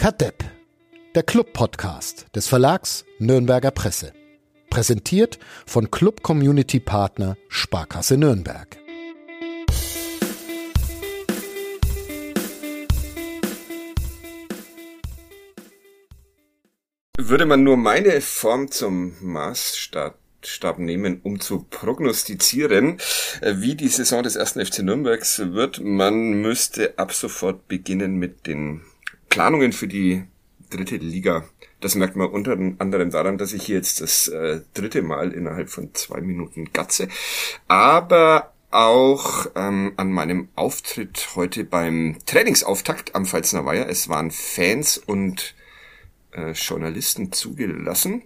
Kadepp, der Club-Podcast des Verlags Nürnberger Presse. Präsentiert von Club Community Partner Sparkasse Nürnberg. Würde man nur meine Form zum Maßstab Stab nehmen, um zu prognostizieren, äh, wie die Saison des ersten FC Nürnbergs wird. Man müsste ab sofort beginnen mit den Planungen für die dritte Liga. Das merkt man unter anderem daran, dass ich hier jetzt das äh, dritte Mal innerhalb von zwei Minuten gatze. Aber auch ähm, an meinem Auftritt heute beim Trainingsauftakt am Pfalzner Weiher. Es waren Fans und äh, Journalisten zugelassen.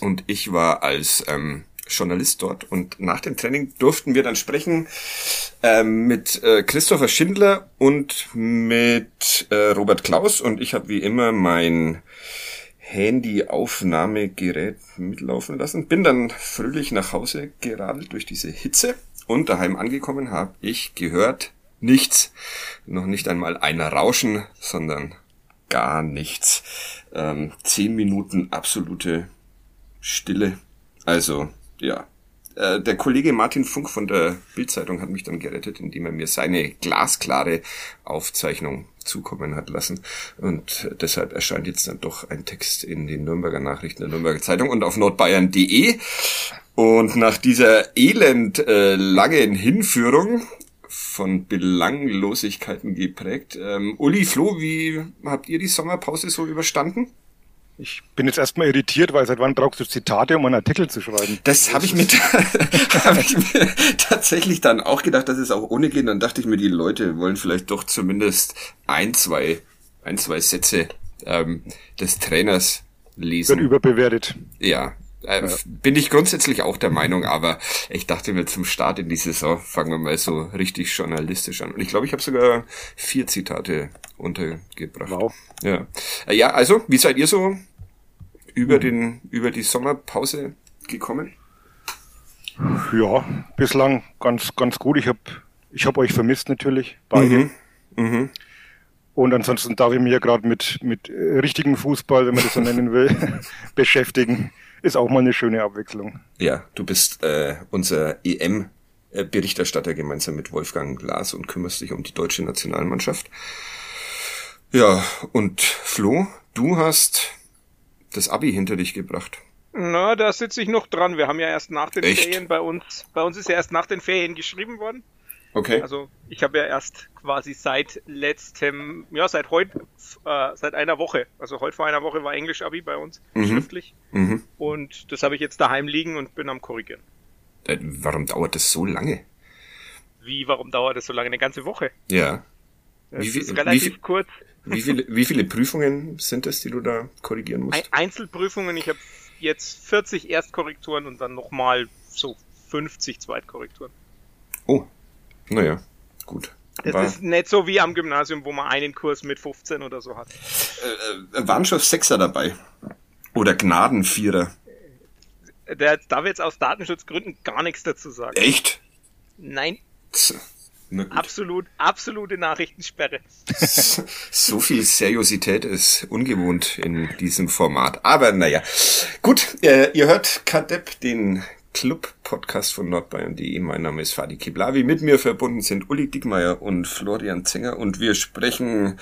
Und ich war als ähm, Journalist dort. Und nach dem Training durften wir dann sprechen ähm, mit äh, Christopher Schindler und mit äh, Robert Klaus. Und ich habe wie immer mein Handy-Aufnahmegerät mitlaufen lassen. Bin dann fröhlich nach Hause geradelt durch diese Hitze. Und daheim angekommen habe ich gehört nichts. Noch nicht einmal ein Rauschen, sondern gar nichts. Ähm, zehn Minuten absolute Stille. Also, ja. Äh, der Kollege Martin Funk von der Bildzeitung hat mich dann gerettet, indem er mir seine glasklare Aufzeichnung zukommen hat lassen. Und deshalb erscheint jetzt dann doch ein Text in den Nürnberger Nachrichten der Nürnberger Zeitung und auf nordbayern.de. Und nach dieser elend äh, langen Hinführung von Belanglosigkeiten geprägt. Ähm, Uli, Flo, wie habt ihr die Sommerpause so überstanden? Ich bin jetzt erstmal irritiert, weil seit wann brauchst du Zitate, um einen Artikel zu schreiben? Das habe ich, mir, hab ich mir tatsächlich dann auch gedacht, dass es auch ohne geht. Dann dachte ich mir, die Leute wollen vielleicht doch zumindest ein, zwei, ein, zwei Sätze ähm, des Trainers lesen. Wird überbewertet. Ja, äh, ja. Bin ich grundsätzlich auch der Meinung, aber ich dachte mir zum Start in die Saison fangen wir mal so richtig journalistisch an. Und ich glaube, ich habe sogar vier Zitate untergebracht. Wow. Ja. Äh, ja, also, wie seid ihr so über den, über die Sommerpause gekommen? Ja, bislang ganz, ganz gut. Ich habe ich hab euch vermisst natürlich, beide. Mhm. Mhm. Und ansonsten darf ich mich ja gerade mit, mit richtigen Fußball, wenn man das so nennen will, beschäftigen. Ist auch mal eine schöne Abwechslung. Ja, du bist äh, unser EM-Berichterstatter gemeinsam mit Wolfgang Glas und kümmerst dich um die deutsche Nationalmannschaft. Ja, und Flo, du hast das Abi hinter dich gebracht. Na, da sitze ich noch dran. Wir haben ja erst nach den Echt? Ferien bei uns, bei uns ist ja erst nach den Ferien geschrieben worden. Okay. Also ich habe ja erst quasi seit letztem, ja seit heute, äh, seit einer Woche, also heute vor einer Woche war Englisch-Abi bei uns, mhm. schriftlich. Mhm. Und das habe ich jetzt daheim liegen und bin am korrigieren. Äh, warum dauert das so lange? Wie, warum dauert das so lange? Eine ganze Woche? Ja. Das wie viel, ist relativ wie viel, kurz. Wie viele, wie viele Prüfungen sind es, die du da korrigieren musst? Einzelprüfungen, ich habe jetzt 40 Erstkorrekturen und dann nochmal so 50 Zweitkorrekturen. Oh, naja, gut. Es War, ist nicht so wie am Gymnasium, wo man einen Kurs mit 15 oder so hat. Äh, äh waren schon Sechser dabei? Oder Gnadenvierer? Der darf jetzt aus Datenschutzgründen gar nichts dazu sagen. Echt? Nein. Absolut, absolute Nachrichtensperre. so viel Seriosität ist ungewohnt in diesem Format. Aber naja, gut, äh, ihr hört Kadepp, den Club-Podcast von nordbayern.de. Mein Name ist Fadi Kiblavi. Mit mir verbunden sind Uli Dickmeier und Florian Zenger und wir sprechen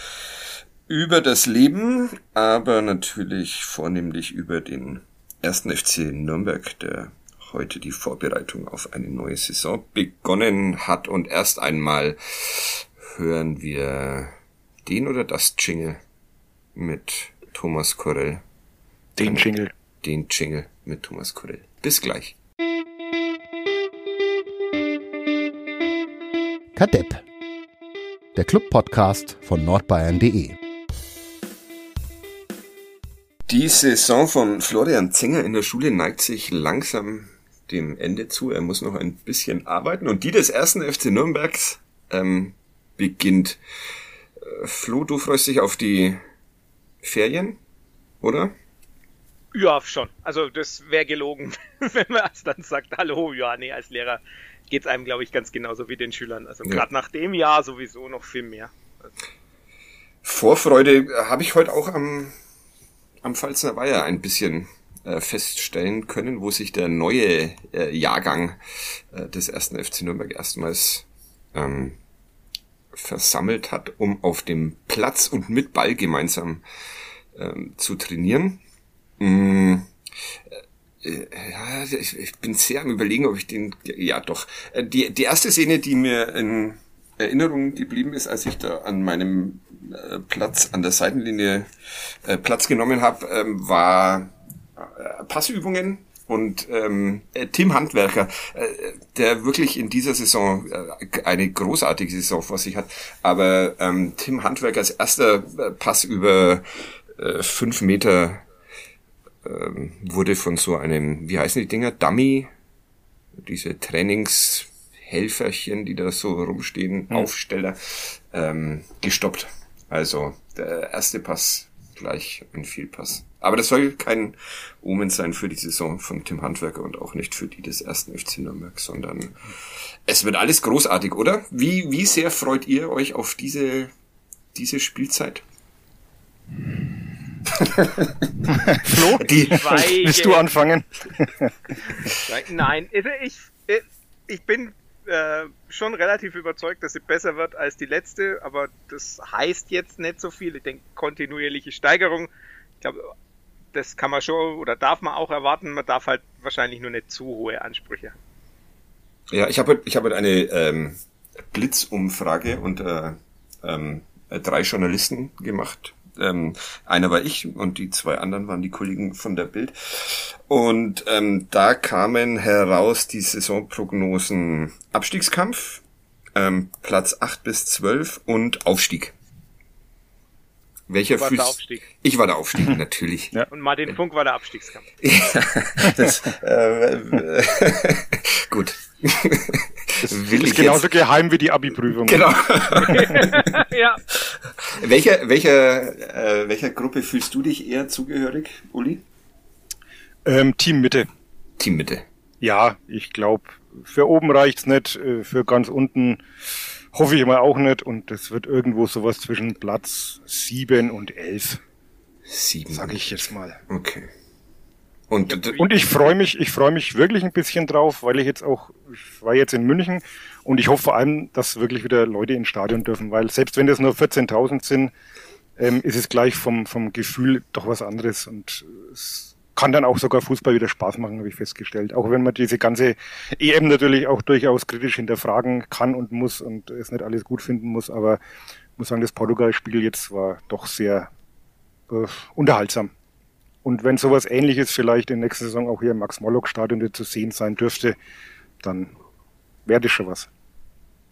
über das Leben, aber natürlich vornehmlich über den ersten FC Nürnberg, der heute die Vorbereitung auf eine neue Saison begonnen hat. Und erst einmal hören wir den oder das Jingle mit Thomas Korell. Den Jingle. Den Jingle mit Thomas Korell. Bis gleich. Kadepp, der Club-Podcast von nordbayern.de. Die Saison von Florian Zenger in der Schule neigt sich langsam dem Ende zu. Er muss noch ein bisschen arbeiten. Und die des ersten FC Nürnbergs ähm, beginnt. Äh, Flo, du freust dich auf die Ferien, oder? Ja, schon. Also das wäre gelogen, wenn man es dann sagt, hallo, ja, nee, als Lehrer geht es einem, glaube ich, ganz genauso wie den Schülern. Also gerade ja. nach dem Jahr sowieso noch viel mehr. Also. Vorfreude habe ich heute auch am, am Pfalzner Weiher ein bisschen äh, feststellen können, wo sich der neue äh, Jahrgang äh, des ersten FC Nürnberg erstmals ähm, versammelt hat, um auf dem Platz und mit Ball gemeinsam ähm, zu trainieren. Mm, ja, ich, ich, bin sehr am überlegen, ob ich den, ja doch. Äh, die, die erste Szene, die mir in Erinnerung geblieben ist, als ich da an meinem äh, Platz an der Seitenlinie äh, Platz genommen habe, ähm, war äh, Passübungen und ähm, äh, Tim Handwerker, äh, der wirklich in dieser Saison äh, eine großartige Saison vor sich hat, aber ähm, Tim Handwerkers erster äh, Pass über äh, fünf Meter äh, wurde von so einem, wie heißen die Dinger, Dummy, diese Trainingshelferchen, die da so rumstehen, mhm. Aufsteller, ähm, gestoppt. Also der erste Pass gleich ein Fehlpass. Aber das soll kein Omen sein für die Saison von Tim Handwerker und auch nicht für die des ersten FC Nürnberg, sondern es wird alles großartig, oder? Wie, wie sehr freut ihr euch auf diese, diese Spielzeit? Flo, die, willst du anfangen? Nein, also ich, ich bin äh, schon relativ überzeugt, dass sie besser wird als die letzte, aber das heißt jetzt nicht so viel. Ich denke, kontinuierliche Steigerung. Ich glaube, das kann man schon oder darf man auch erwarten. Man darf halt wahrscheinlich nur nicht zu hohe Ansprüche. Ja, ich habe ich habe eine ähm, Blitzumfrage unter ähm, drei Journalisten gemacht. Ähm, einer war ich und die zwei anderen waren die Kollegen von der Bild. Und ähm, da kamen heraus die Saisonprognosen Abstiegskampf, ähm, Platz 8 bis 12 und Aufstieg. Welcher war der Aufstieg? Ich war der Aufstieg, natürlich. Ja. Und Martin Funk war der Abstiegskampf. ja, das, äh, gut. Das will ist genauso jetzt... geheim wie die Abi-Prüfung. Genau. ja. Welcher, welcher, äh, welcher Gruppe fühlst du dich eher zugehörig, Uli? Ähm, Team Mitte. Team Mitte. Ja, ich glaube, für oben reicht's nicht, äh, für ganz unten Hoffe ich mal auch nicht. Und es wird irgendwo sowas zwischen Platz sieben und elf. Sieben. Sag ich jetzt mal. Okay. Und, und ich freue mich, ich freue mich wirklich ein bisschen drauf, weil ich jetzt auch, ich war jetzt in München und ich hoffe vor allem, dass wirklich wieder Leute ins Stadion dürfen, weil selbst wenn das nur 14.000 sind, ähm, ist es gleich vom, vom Gefühl doch was anderes und es kann dann auch sogar Fußball wieder Spaß machen, habe ich festgestellt. Auch wenn man diese ganze EM natürlich auch durchaus kritisch hinterfragen kann und muss und es nicht alles gut finden muss, aber ich muss sagen, das Portugal-Spiel jetzt war doch sehr äh, unterhaltsam. Und wenn sowas ähnliches vielleicht in nächster Saison auch hier im Max-Morlock-Stadion zu sehen sein dürfte, dann wäre das schon was.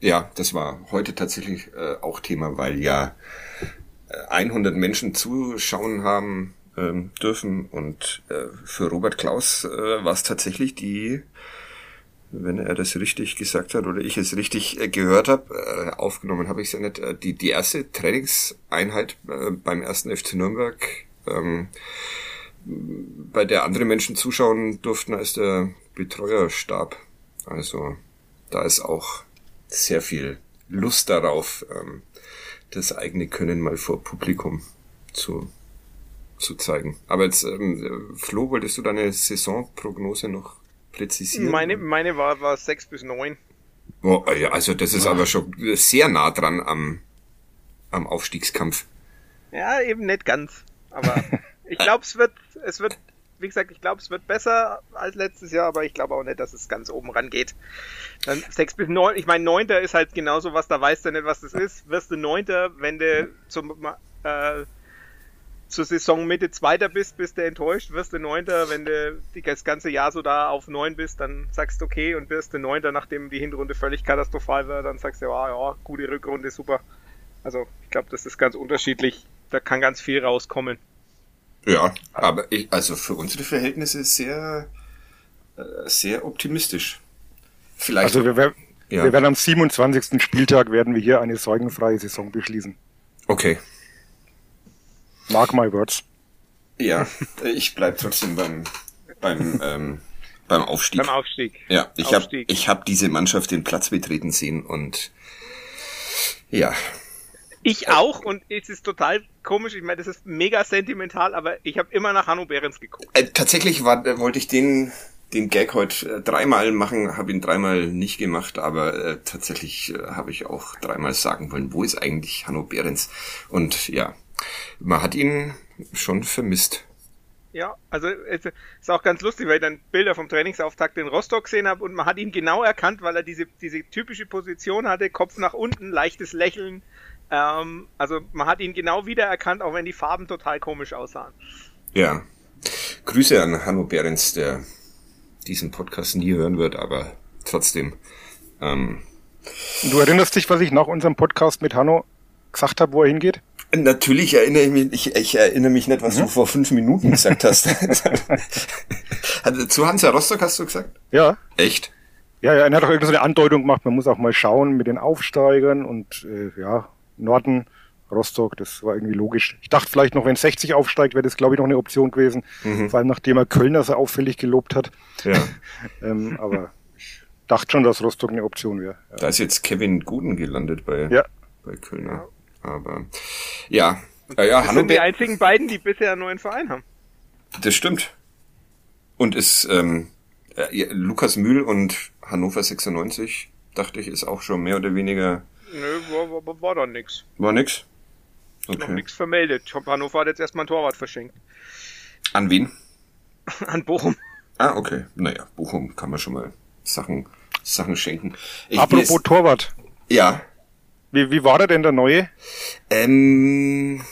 Ja, das war heute tatsächlich äh, auch Thema, weil ja 100 äh, Menschen zuschauen haben ähm, dürfen. Und äh, für Robert Klaus äh, war es tatsächlich die, wenn er das richtig gesagt hat oder ich es richtig äh, gehört habe, äh, aufgenommen habe ich es ja nicht, äh, die, die erste Trainingseinheit beim ersten FC Nürnberg, ähm, bei der andere Menschen zuschauen durften, als der Betreuer starb. Also da ist auch sehr viel Lust darauf, ähm, das eigene Können mal vor Publikum zu zu zeigen. Aber jetzt, ähm, Flo, wolltest du deine Saisonprognose noch präzisieren? Meine, meine war, war 6 bis 9. Oh, ja, also das ist ja. aber schon sehr nah dran am, am Aufstiegskampf. Ja, eben nicht ganz. Aber ich glaube, es wird, es wird, wie gesagt, ich glaube, es wird besser als letztes Jahr, aber ich glaube auch nicht, dass es ganz oben rangeht. Dann 6 bis 9, ich meine, 9. ist halt genauso was, da weißt du nicht, was das ist. Wirst du 9. wenn du zum, äh, zur Saisonmitte Zweiter bist, bist du enttäuscht, wirst du Neunter. Wenn du das ganze Jahr so da auf Neun bist, dann sagst du okay und wirst du Neunter, nachdem die Hinrunde völlig katastrophal war, dann sagst du ja, ja, gute Rückrunde, super. Also ich glaube, das ist ganz unterschiedlich. Da kann ganz viel rauskommen. Ja, aber ich, also für unsere Verhältnisse sehr, äh, sehr optimistisch. Vielleicht. Also wir, wir, ja. wir werden am 27. Spieltag werden wir hier eine sorgenfreie Saison beschließen. Okay. Mark my words. Ja, ich bleib trotzdem beim, beim, ähm, beim Aufstieg. Beim Aufstieg. Ja, ich habe ich hab diese Mannschaft den Platz betreten sehen und ja. Ich auch und es ist total komisch. Ich meine, das ist mega sentimental, aber ich habe immer nach Hanno Behrens geguckt. Äh, tatsächlich war, äh, wollte ich den den Gag heute äh, dreimal machen, habe ihn dreimal nicht gemacht, aber äh, tatsächlich äh, habe ich auch dreimal sagen wollen, wo ist eigentlich Hanno Behrens? Und ja, man hat ihn schon vermisst. Ja, also es ist auch ganz lustig, weil ich dann Bilder vom Trainingsauftakt in Rostock gesehen habe und man hat ihn genau erkannt, weil er diese, diese typische Position hatte, Kopf nach unten, leichtes Lächeln. Ähm, also man hat ihn genau wiedererkannt, auch wenn die Farben total komisch aussahen. Ja. Grüße an Hanno Behrens, der diesen Podcast nie hören wird, aber trotzdem. Ähm, du erinnerst dich, was ich nach unserem Podcast mit Hanno gesagt habe, wo er hingeht? Natürlich erinnere ich mich, ich, ich erinnere mich nicht, was mhm. du vor fünf Minuten gesagt hast. Zu Hansa Rostock hast du gesagt? Ja. Echt? Ja, ja, er hat auch irgendeine Andeutung gemacht, man muss auch mal schauen mit den Aufsteigern und äh, ja, Norden, Rostock, das war irgendwie logisch. Ich dachte vielleicht noch, wenn 60 aufsteigt, wäre das, glaube ich, noch eine Option gewesen. Mhm. Vor allem nachdem er Kölner so auffällig gelobt hat. Ja. ähm, aber ich dachte schon, dass Rostock eine Option wäre. Ja. Da ist jetzt Kevin Guden gelandet bei, ja. bei Kölner. Aber ja, ja, ja das Hanno sind die einzigen beiden, die bisher nur einen Verein haben. Das stimmt. Und ist ähm, äh, Lukas Mühl und Hannover 96, dachte ich, ist auch schon mehr oder weniger. Nö, war, war, war da nix. War nix? Okay. Noch nichts vermeldet. Hannover hat jetzt erstmal ein Torwart verschenkt. An wen? An Bochum. Ah, okay. Naja, Bochum kann man schon mal Sachen, Sachen schenken. Ich Apropos Torwart. Ja. Wie, wie war der denn der neue? Ähm,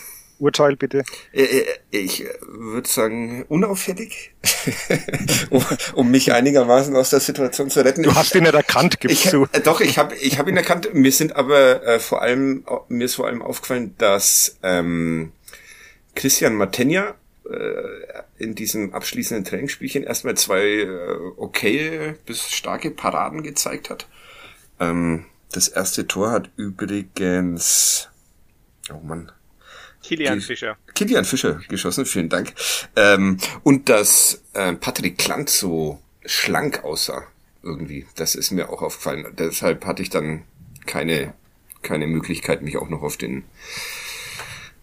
Urteil bitte. Äh, äh, ich würde sagen, unauffällig, um, um, mich einigermaßen aus der Situation zu retten. Du hast ihn nicht erkannt, gibst ich, du. Äh, doch, ich habe ich hab ihn erkannt. Mir sind aber äh, vor allem, mir ist vor allem aufgefallen, dass ähm, Christian Matenja äh, in diesem abschließenden Trainingsspielchen erstmal zwei äh, okay bis starke Paraden gezeigt hat. Ähm, das erste Tor hat übrigens, oh Mann. Kilian Fischer. Kilian Fischer geschossen, vielen Dank. Ähm, und dass äh, Patrick Klant so schlank aussah, irgendwie. Das ist mir auch aufgefallen. Deshalb hatte ich dann keine, keine Möglichkeit, mich auch noch auf den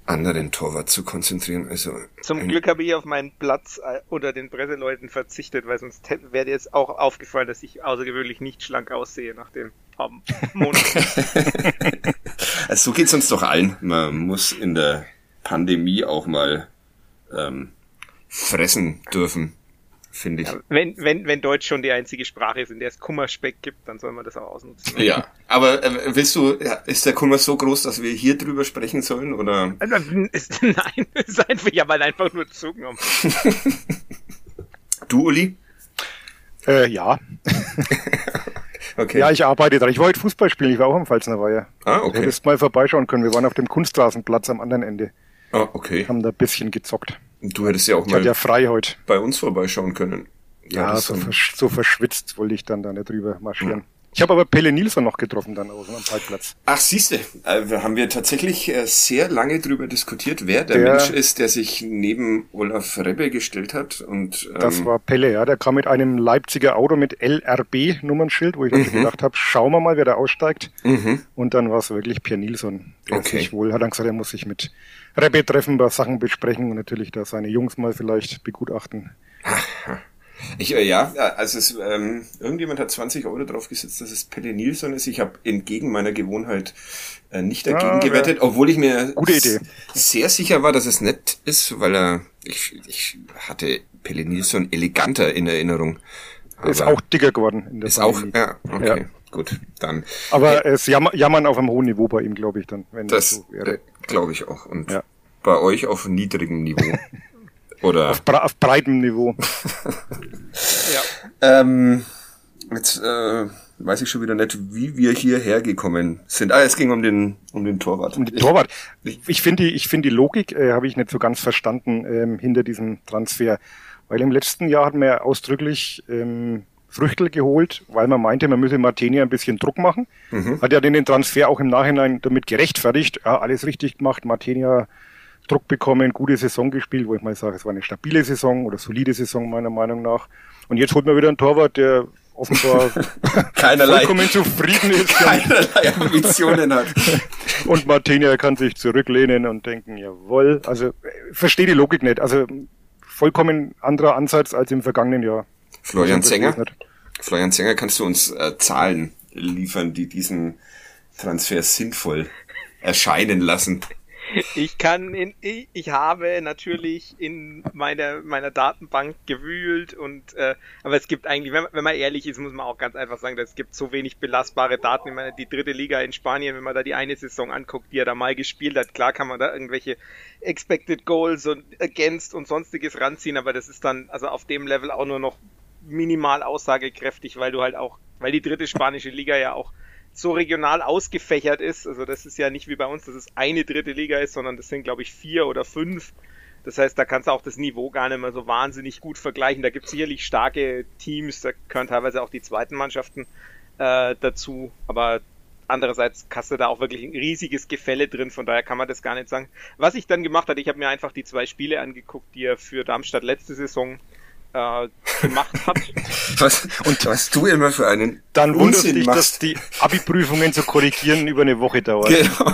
anderen Torwart zu konzentrieren. Also Zum Glück habe ich auf meinen Platz äh, unter den Presseleuten verzichtet, weil sonst wäre jetzt auch aufgefallen, dass ich außergewöhnlich nicht schlank aussehe nach dem paar Monaten. also so geht's uns doch allen. Man muss in der Pandemie auch mal ähm, fressen dürfen finde ich. Ja, wenn, wenn, wenn Deutsch schon die einzige Sprache ist, in der es Kummerspeck gibt, dann soll man das auch ausnutzen. Ja, aber äh, willst du, ist der Kummer so groß, dass wir hier drüber sprechen sollen, oder? Ist, nein, ist einfach, ja, weil einfach nur zugenommen. du, Uli? Äh, ja. okay. Ja, ich arbeite da. Ich wollte Fußball spielen, ich war auch am Pfalzner Weiher. Ah, okay. Du hättest mal vorbeischauen können. Wir waren auf dem Kunstrasenplatz am anderen Ende. Ah, okay. Haben da ein bisschen gezockt. Du hättest ja auch ich mal ja frei heute. bei uns vorbeischauen können. Ja, ja so, versch so, verschwitzt wollte ich dann da nicht drüber marschieren. Ja. Ich habe aber Pelle Nilsson noch getroffen dann außen am Parkplatz. Ach, siehste, äh, haben wir tatsächlich äh, sehr lange drüber diskutiert, wer der, der, Mensch ist, der sich neben Olaf Rebbe gestellt hat. Und ähm, das war Pelle, ja. Der kam mit einem Leipziger Auto mit LRB Nummernschild, wo ich dann mhm. gedacht habe, schauen wir mal, wer da aussteigt. Mhm. Und dann war es wirklich Pierre Nilsson. Der okay. sich wohl, hat dann gesagt, er muss sich mit Rebbe treffen, ein paar Sachen besprechen und natürlich da seine Jungs mal vielleicht begutachten. Ich, äh, ja, also es, ähm, irgendjemand hat 20 Euro drauf gesetzt, dass es Pelle Nilsson ist. Ich habe entgegen meiner Gewohnheit äh, nicht dagegen ah, gewettet, obwohl ich mir sehr sicher war, dass es nett ist, weil er, ich, ich hatte Pelle Nilsson eleganter in Erinnerung. ist auch dicker geworden. In der ist auch, ja, okay. Ja. Gut, dann. Aber äh, es jammer, jammern auf einem hohen Niveau bei ihm, glaube ich, dann. Wenn das, das so wäre. Glaube ich auch. Und ja. bei euch auf niedrigem Niveau. Oder? Auf, bre auf breitem Niveau. ja. Ähm, jetzt äh, weiß ich schon wieder nicht, wie wir hierher gekommen sind. Ah, es ging um den um den Torwart. Um den Torwart. Ich, ich finde die, ich finde die Logik äh, habe ich nicht so ganz verstanden ähm, hinter diesem Transfer, weil im letzten Jahr hat man ja ausdrücklich ähm, Früchtel geholt, weil man meinte, man müsse Martini ein bisschen Druck machen. Mhm. Hat ja den Transfer auch im Nachhinein damit gerechtfertigt. Ja, alles richtig gemacht. Martini Druck bekommen, gute Saison gespielt, wo ich mal sage, es war eine stabile Saison oder solide Saison meiner Meinung nach. Und jetzt holt man wieder einen Torwart, der offenbar keinerlei, vollkommen zufrieden ist. Keinerlei Ambitionen hat. Und Martinia kann sich zurücklehnen und denken, jawohl. Also verstehe die Logik nicht. Also vollkommen anderer Ansatz als im vergangenen Jahr. Florian Zenger, Florian Zenger, kannst du uns äh, Zahlen liefern, die diesen Transfer sinnvoll erscheinen lassen? Ich kann in, ich, ich habe natürlich in meiner meiner Datenbank gewühlt und äh, aber es gibt eigentlich, wenn, wenn man ehrlich ist, muss man auch ganz einfach sagen, dass es gibt so wenig belastbare Daten. Ich meine, die dritte Liga in Spanien, wenn man da die eine Saison anguckt, die er da mal gespielt hat, klar kann man da irgendwelche Expected Goals und Against und sonstiges ranziehen, aber das ist dann also auf dem Level auch nur noch minimal aussagekräftig, weil du halt auch, weil die dritte spanische Liga ja auch so regional ausgefächert ist. Also das ist ja nicht wie bei uns, dass es eine dritte Liga ist, sondern das sind, glaube ich, vier oder fünf. Das heißt, da kannst du auch das Niveau gar nicht mehr so wahnsinnig gut vergleichen. Da gibt es sicherlich starke Teams, da gehören teilweise auch die zweiten Mannschaften äh, dazu, aber andererseits hast du da auch wirklich ein riesiges Gefälle drin, von daher kann man das gar nicht sagen. Was ich dann gemacht habe, ich habe mir einfach die zwei Spiele angeguckt, die er für Darmstadt letzte Saison äh, gemacht hat. Was, und was du immer für einen Dann wundert dich, machst. dass die Abi-Prüfungen zu korrigieren über eine Woche dauern. Genau.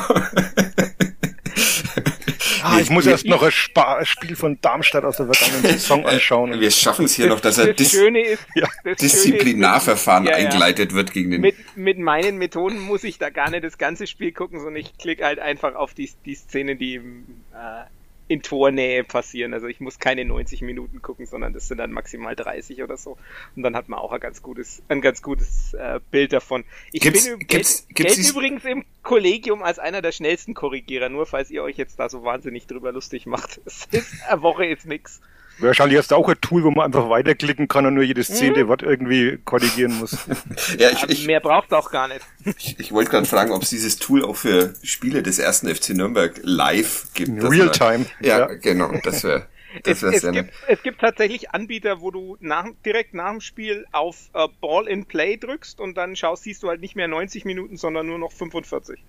ah, ich muss erst noch ein, Sp Spiel von Darmstadt aus der vergangenen Saison anschauen. Wir schaffen es hier noch, dass er Dis ist, ja. Disziplinarverfahren ja, ja. eingeleitet wird gegen den. Mit, mit meinen Methoden muss ich da gar nicht das ganze Spiel gucken, sondern ich klicke halt einfach auf die, die Szene, die im äh, in Tornähe passieren. Also ich muss keine 90 Minuten gucken, sondern das sind dann maximal 30 oder so. Und dann hat man auch ein ganz gutes, ein ganz gutes äh, Bild davon. Ich gibt's, bin gibt's, gibt's Geld übrigens im Kollegium als einer der schnellsten Korrigierer, nur falls ihr euch jetzt da so wahnsinnig drüber lustig macht. Ist, eine Woche ist nix. Wahrscheinlich hast du auch ein Tool, wo man einfach weiterklicken kann und nur jedes zehnte mhm. Wort irgendwie korrigieren muss. ja, ich, ich, mehr braucht auch gar nicht. Ich, ich wollte gerade fragen, ob es dieses Tool auch für Spiele des ersten FC Nürnberg live gibt. Realtime. Ja, ja, genau, das wäre. Das es, es, gibt, es gibt tatsächlich Anbieter, wo du nach, direkt nach dem Spiel auf uh, Ball in Play drückst und dann schaust, siehst du halt nicht mehr 90 Minuten, sondern nur noch 45.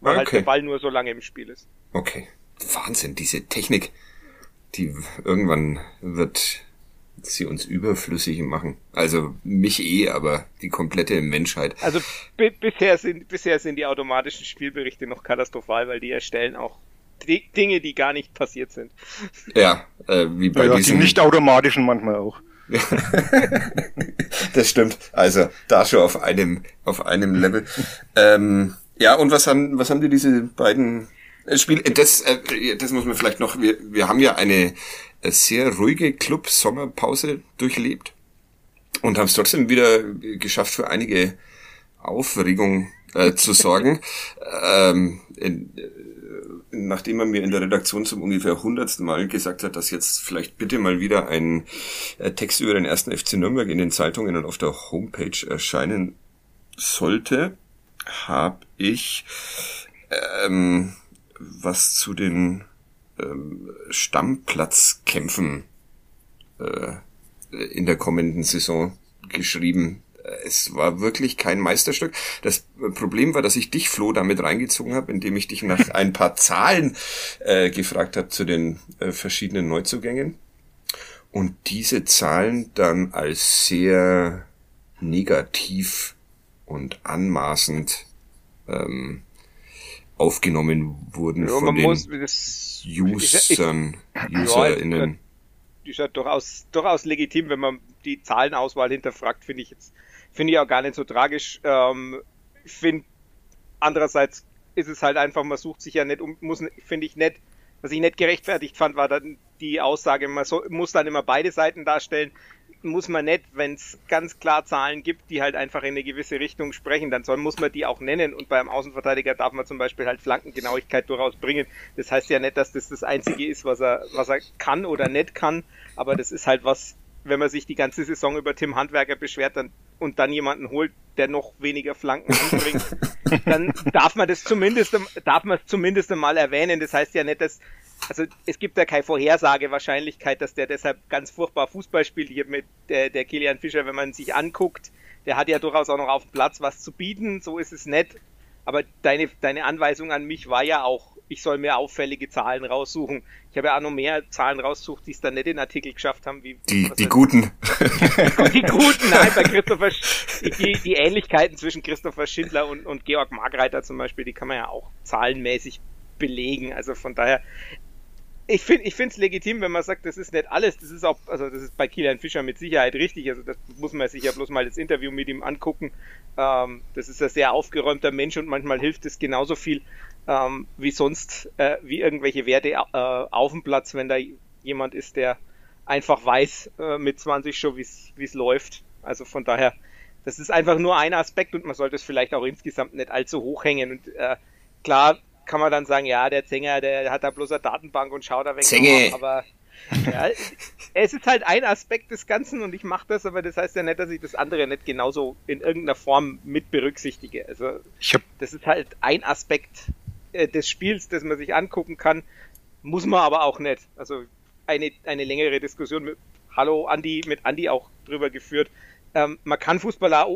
Weil okay. halt der Ball nur so lange im Spiel ist. Okay. Wahnsinn, diese Technik die irgendwann wird sie uns überflüssig machen. Also mich eh, aber die komplette Menschheit. Also bisher sind bisher sind die automatischen Spielberichte noch katastrophal, weil die erstellen auch Dinge, die gar nicht passiert sind. Ja, äh, wie bei ja, diesen... die nicht automatischen manchmal auch. das stimmt. Also da schon auf einem auf einem Level. Ähm, ja, und was haben was haben dir diese beiden Spiel, das, äh, das muss man vielleicht noch, wir, wir haben ja eine äh, sehr ruhige Club-Sommerpause durchlebt und haben es trotzdem wieder geschafft, für einige Aufregung äh, zu sorgen. ähm, in, äh, nachdem er mir in der Redaktion zum ungefähr hundertsten Mal gesagt hat, dass jetzt vielleicht bitte mal wieder ein äh, Text über den ersten FC Nürnberg in den Zeitungen und auf der Homepage erscheinen sollte, habe ich ähm, was zu den ähm, Stammplatzkämpfen äh, in der kommenden Saison geschrieben. Es war wirklich kein Meisterstück. Das Problem war, dass ich dich, Flo, damit reingezogen habe, indem ich dich nach ein paar Zahlen äh, gefragt habe zu den äh, verschiedenen Neuzugängen. Und diese Zahlen dann als sehr negativ und anmaßend ähm, aufgenommen wurden ja, von den muss, das, Usern, ich, UserInnen. ist ja durchaus, durchaus legitim, wenn man die Zahlenauswahl hinterfragt, finde ich jetzt, finde ich auch gar nicht so tragisch. Ähm, ich finde, andererseits ist es halt einfach, man sucht sich ja nicht um, muss, finde ich nicht, was ich nicht gerechtfertigt fand, war dann die Aussage, man so, muss dann immer beide Seiten darstellen muss man nicht, wenn es ganz klar Zahlen gibt, die halt einfach in eine gewisse Richtung sprechen, dann soll, muss man die auch nennen. Und beim Außenverteidiger darf man zum Beispiel halt Flankengenauigkeit durchaus bringen. Das heißt ja nicht, dass das das Einzige ist, was er, was er kann oder nicht kann, aber das ist halt was, wenn man sich die ganze Saison über Tim Handwerker beschwert dann, und dann jemanden holt, der noch weniger Flanken anbringt, dann darf man das zumindest, darf man es zumindest einmal erwähnen. Das heißt ja nicht, dass also es gibt ja keine Vorhersagewahrscheinlichkeit, dass der deshalb ganz furchtbar Fußball spielt. Hier mit der, der Kilian Fischer, wenn man sich anguckt, der hat ja durchaus auch noch auf dem Platz was zu bieten, so ist es nett. Aber deine, deine Anweisung an mich war ja auch ich soll mir auffällige Zahlen raussuchen. Ich habe ja auch noch mehr Zahlen rausgesucht, die es dann nicht in Artikel geschafft haben. Wie, die die guten. die guten, nein, bei Christopher, die, die Ähnlichkeiten zwischen Christopher Schindler und, und Georg Margreiter zum Beispiel, die kann man ja auch zahlenmäßig belegen. Also von daher, ich finde ich finde es legitim, wenn man sagt, das ist nicht alles. Das ist auch, also das ist bei Kilian Fischer mit Sicherheit richtig. Also das muss man sich ja bloß mal das Interview mit ihm angucken. Ähm, das ist ein sehr aufgeräumter Mensch und manchmal hilft es genauso viel ähm, wie sonst, äh, wie irgendwelche Werte äh, auf dem Platz, wenn da jemand ist, der einfach weiß äh, mit 20 schon, wie es läuft. Also von daher, das ist einfach nur ein Aspekt und man sollte es vielleicht auch insgesamt nicht allzu hoch hängen. Und äh, klar, kann man dann sagen, ja, der Zänger, der hat da bloß eine Datenbank und schaut da weg. Zänge. aber ja, es ist halt ein Aspekt des Ganzen und ich mache das, aber das heißt ja nicht, dass ich das andere nicht genauso in irgendeiner Form mit berücksichtige. Also ich hab... das ist halt ein Aspekt äh, des Spiels, das man sich angucken kann, muss man aber auch nicht. Also eine, eine längere Diskussion mit Hallo Andi, mit Andi auch drüber geführt. Ähm, man kann Fußballer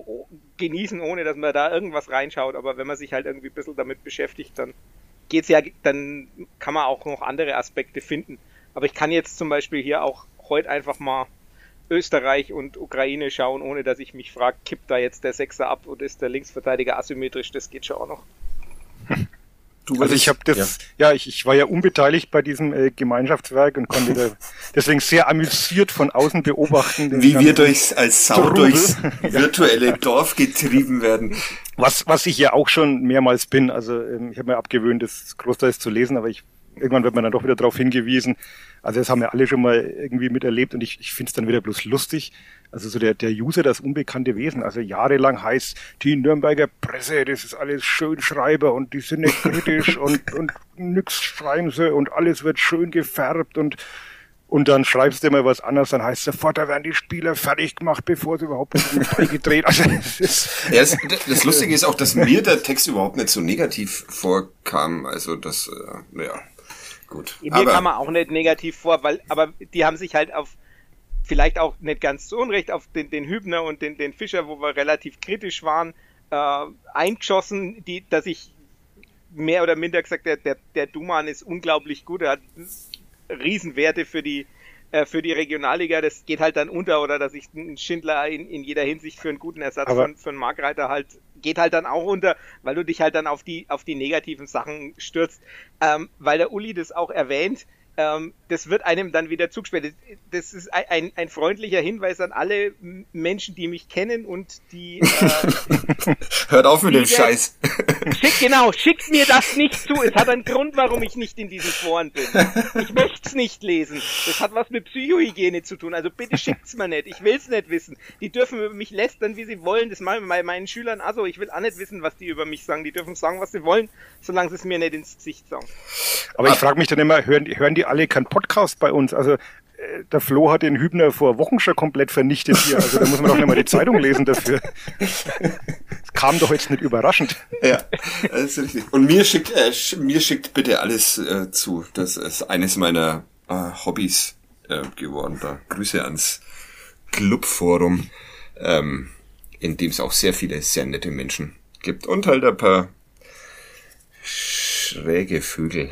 genießen, ohne dass man da irgendwas reinschaut, aber wenn man sich halt irgendwie ein bisschen damit beschäftigt, dann geht's ja, dann kann man auch noch andere Aspekte finden. Aber ich kann jetzt zum Beispiel hier auch heute einfach mal Österreich und Ukraine schauen, ohne dass ich mich frage, kippt da jetzt der Sechser ab und ist der Linksverteidiger asymmetrisch? Das geht schon auch noch. Du also ich habe das, ja, ja ich, ich war ja unbeteiligt bei diesem äh, Gemeinschaftswerk und konnte da deswegen sehr amüsiert von außen beobachten. Wie wir durchs als Sau Trubel. durchs virtuelle Dorf getrieben werden. Was, was ich ja auch schon mehrmals bin. Also ähm, ich habe mir abgewöhnt, das Großteils zu lesen, aber ich irgendwann wird man dann doch wieder darauf hingewiesen. Also das haben wir alle schon mal irgendwie miterlebt und ich, ich finde es dann wieder bloß lustig. Also so der, der User, das unbekannte Wesen. Also jahrelang heißt die Nürnberger Presse, das ist alles schön Schreiber und die sind nicht kritisch und, und nix schreiben sie und alles wird schön gefärbt und und dann schreibst du immer was anderes, dann heißt es sofort, da werden die Spieler fertig gemacht, bevor sie überhaupt gedreht. Also, das, ist ja, das, das Lustige ist auch, dass mir der Text überhaupt nicht so negativ vorkam. Also das, äh, naja. Gut. Mir aber, kam er auch nicht negativ vor, weil, aber die haben sich halt auf, vielleicht auch nicht ganz zu Unrecht, auf den, den Hübner und den, den Fischer, wo wir relativ kritisch waren, äh, eingeschossen, die, dass ich mehr oder minder gesagt, der, der, der Duman ist unglaublich gut, er hat Riesenwerte für die, äh, für die Regionalliga, das geht halt dann unter oder dass ich einen Schindler in, in jeder Hinsicht für einen guten Ersatz von, für einen Markreiter halt geht halt dann auch unter, weil du dich halt dann auf die auf die negativen Sachen stürzt, ähm, weil der Uli das auch erwähnt ähm, das wird einem dann wieder zugespielt. Das ist ein, ein, freundlicher Hinweis an alle Menschen, die mich kennen und die. Äh, Hört auf mit dem Scheiß. Schick, genau, schickt mir das nicht zu. Es hat einen Grund, warum ich nicht in diesen Foren bin. Ich möchte es nicht lesen. Das hat was mit Psychohygiene zu tun. Also bitte schickt's mir nicht. Ich will's nicht wissen. Die dürfen über mich lästern, wie sie wollen. Das machen wir meinen Schülern. Also ich will auch nicht wissen, was die über mich sagen. Die dürfen sagen, was sie wollen, solange sie es mir nicht ins Gesicht sagen. Aber ich frage mich dann immer, hören, hören die alle keinen Podcast bei uns. Also der Flo hat den Hübner vor Wochen schon komplett vernichtet hier. Also da muss man doch nicht mal die Zeitung lesen dafür. Das kam doch jetzt nicht überraschend. Ja, das ist richtig. Und mir schickt, äh, mir schickt bitte alles äh, zu. Das ist eines meiner äh, Hobbys äh, geworden. Da Grüße ans Clubforum, ähm, in dem es auch sehr viele sehr nette Menschen gibt und halt ein paar schräge Vögel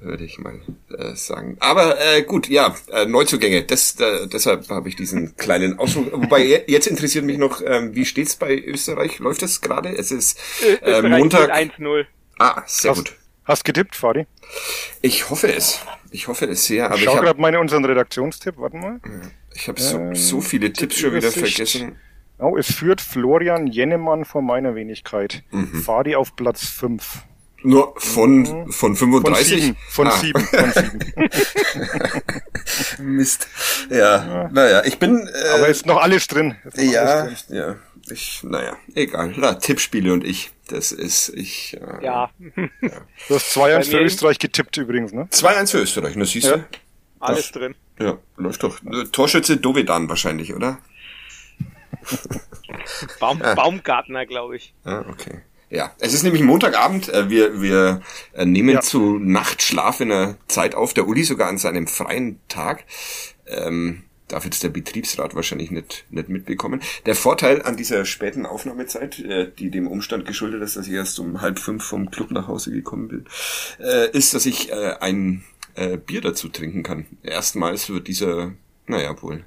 würde ich mal äh, sagen. Aber äh, gut, ja, äh, Neuzugänge. Das, äh, deshalb habe ich diesen kleinen Ausflug. Wobei jetzt interessiert mich noch, ähm, wie steht's bei Österreich? Läuft das gerade? Es ist äh, Montag. 1-0. Ah, sehr hast, gut. Hast getippt, Fadi? Ich hoffe es. Ich hoffe es sehr. Aber ich schau gerade meine unseren Redaktionstipp. Warte mal. Ich habe so, ähm, so viele Tipps schon wieder vergessen. Oh, es führt Florian Jennemann vor meiner Wenigkeit. Mhm. Fadi auf Platz 5. Nur von, mhm. von 35? Von 7. Von 7. Ah. Mist. Ja, ja, naja, ich bin. Äh, Aber ist noch alles drin. Noch ja, alles drin. ja. Ich, naja, egal. Na, Tippspiele und ich. Das ist, ich. Äh, ja. ja. Du hast 2-1 für Österreich getippt übrigens, ne? 2-1 für Österreich, ne, siehst du? Ja. Alles das, drin. Ja, läuft doch. Torschütze Dovedan wahrscheinlich, oder? Baum, Baumgartner, glaube ich. Ah, okay. Ja, es ist nämlich Montagabend. Äh, wir wir äh, nehmen ja. zu Nachtschlaf in der Zeit auf. Der Uli sogar an seinem freien Tag. Ähm, darf jetzt der Betriebsrat wahrscheinlich nicht, nicht mitbekommen. Der Vorteil an dieser späten Aufnahmezeit, äh, die dem Umstand geschuldet ist, dass ich erst um halb fünf vom Club nach Hause gekommen bin, äh, ist, dass ich äh, ein äh, Bier dazu trinken kann. Erstmals wird dieser, naja, wohl,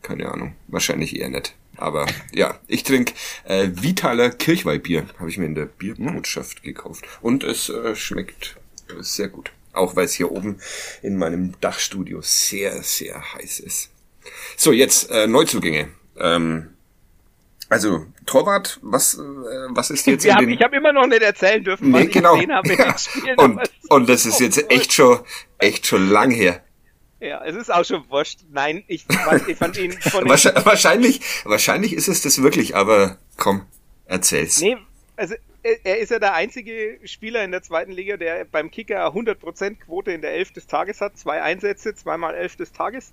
keine Ahnung, wahrscheinlich eher nicht. Aber ja, ich trinke äh, Vitaler Kirchweihbier, habe ich mir in der Bierbotschaft gekauft. Und es äh, schmeckt sehr gut. Auch weil es hier oben in meinem Dachstudio sehr, sehr heiß ist. So, jetzt äh, Neuzugänge. Ähm, also Torwart, was äh, was ist jetzt? Wir haben, ich habe immer noch nicht erzählen dürfen, was nee, genau. ich gesehen habe in den Spielen. und, und das ist jetzt echt schon echt schon lang her. Ja, es ist auch schon wurscht. Nein, ich, ich fand ihn von wahrscheinlich, wahrscheinlich ist es das wirklich, aber komm, erzähl's. Nee, also er ist ja der einzige Spieler in der zweiten Liga, der beim Kicker 100% Quote in der Elf des Tages hat. Zwei Einsätze, zweimal Elf des Tages.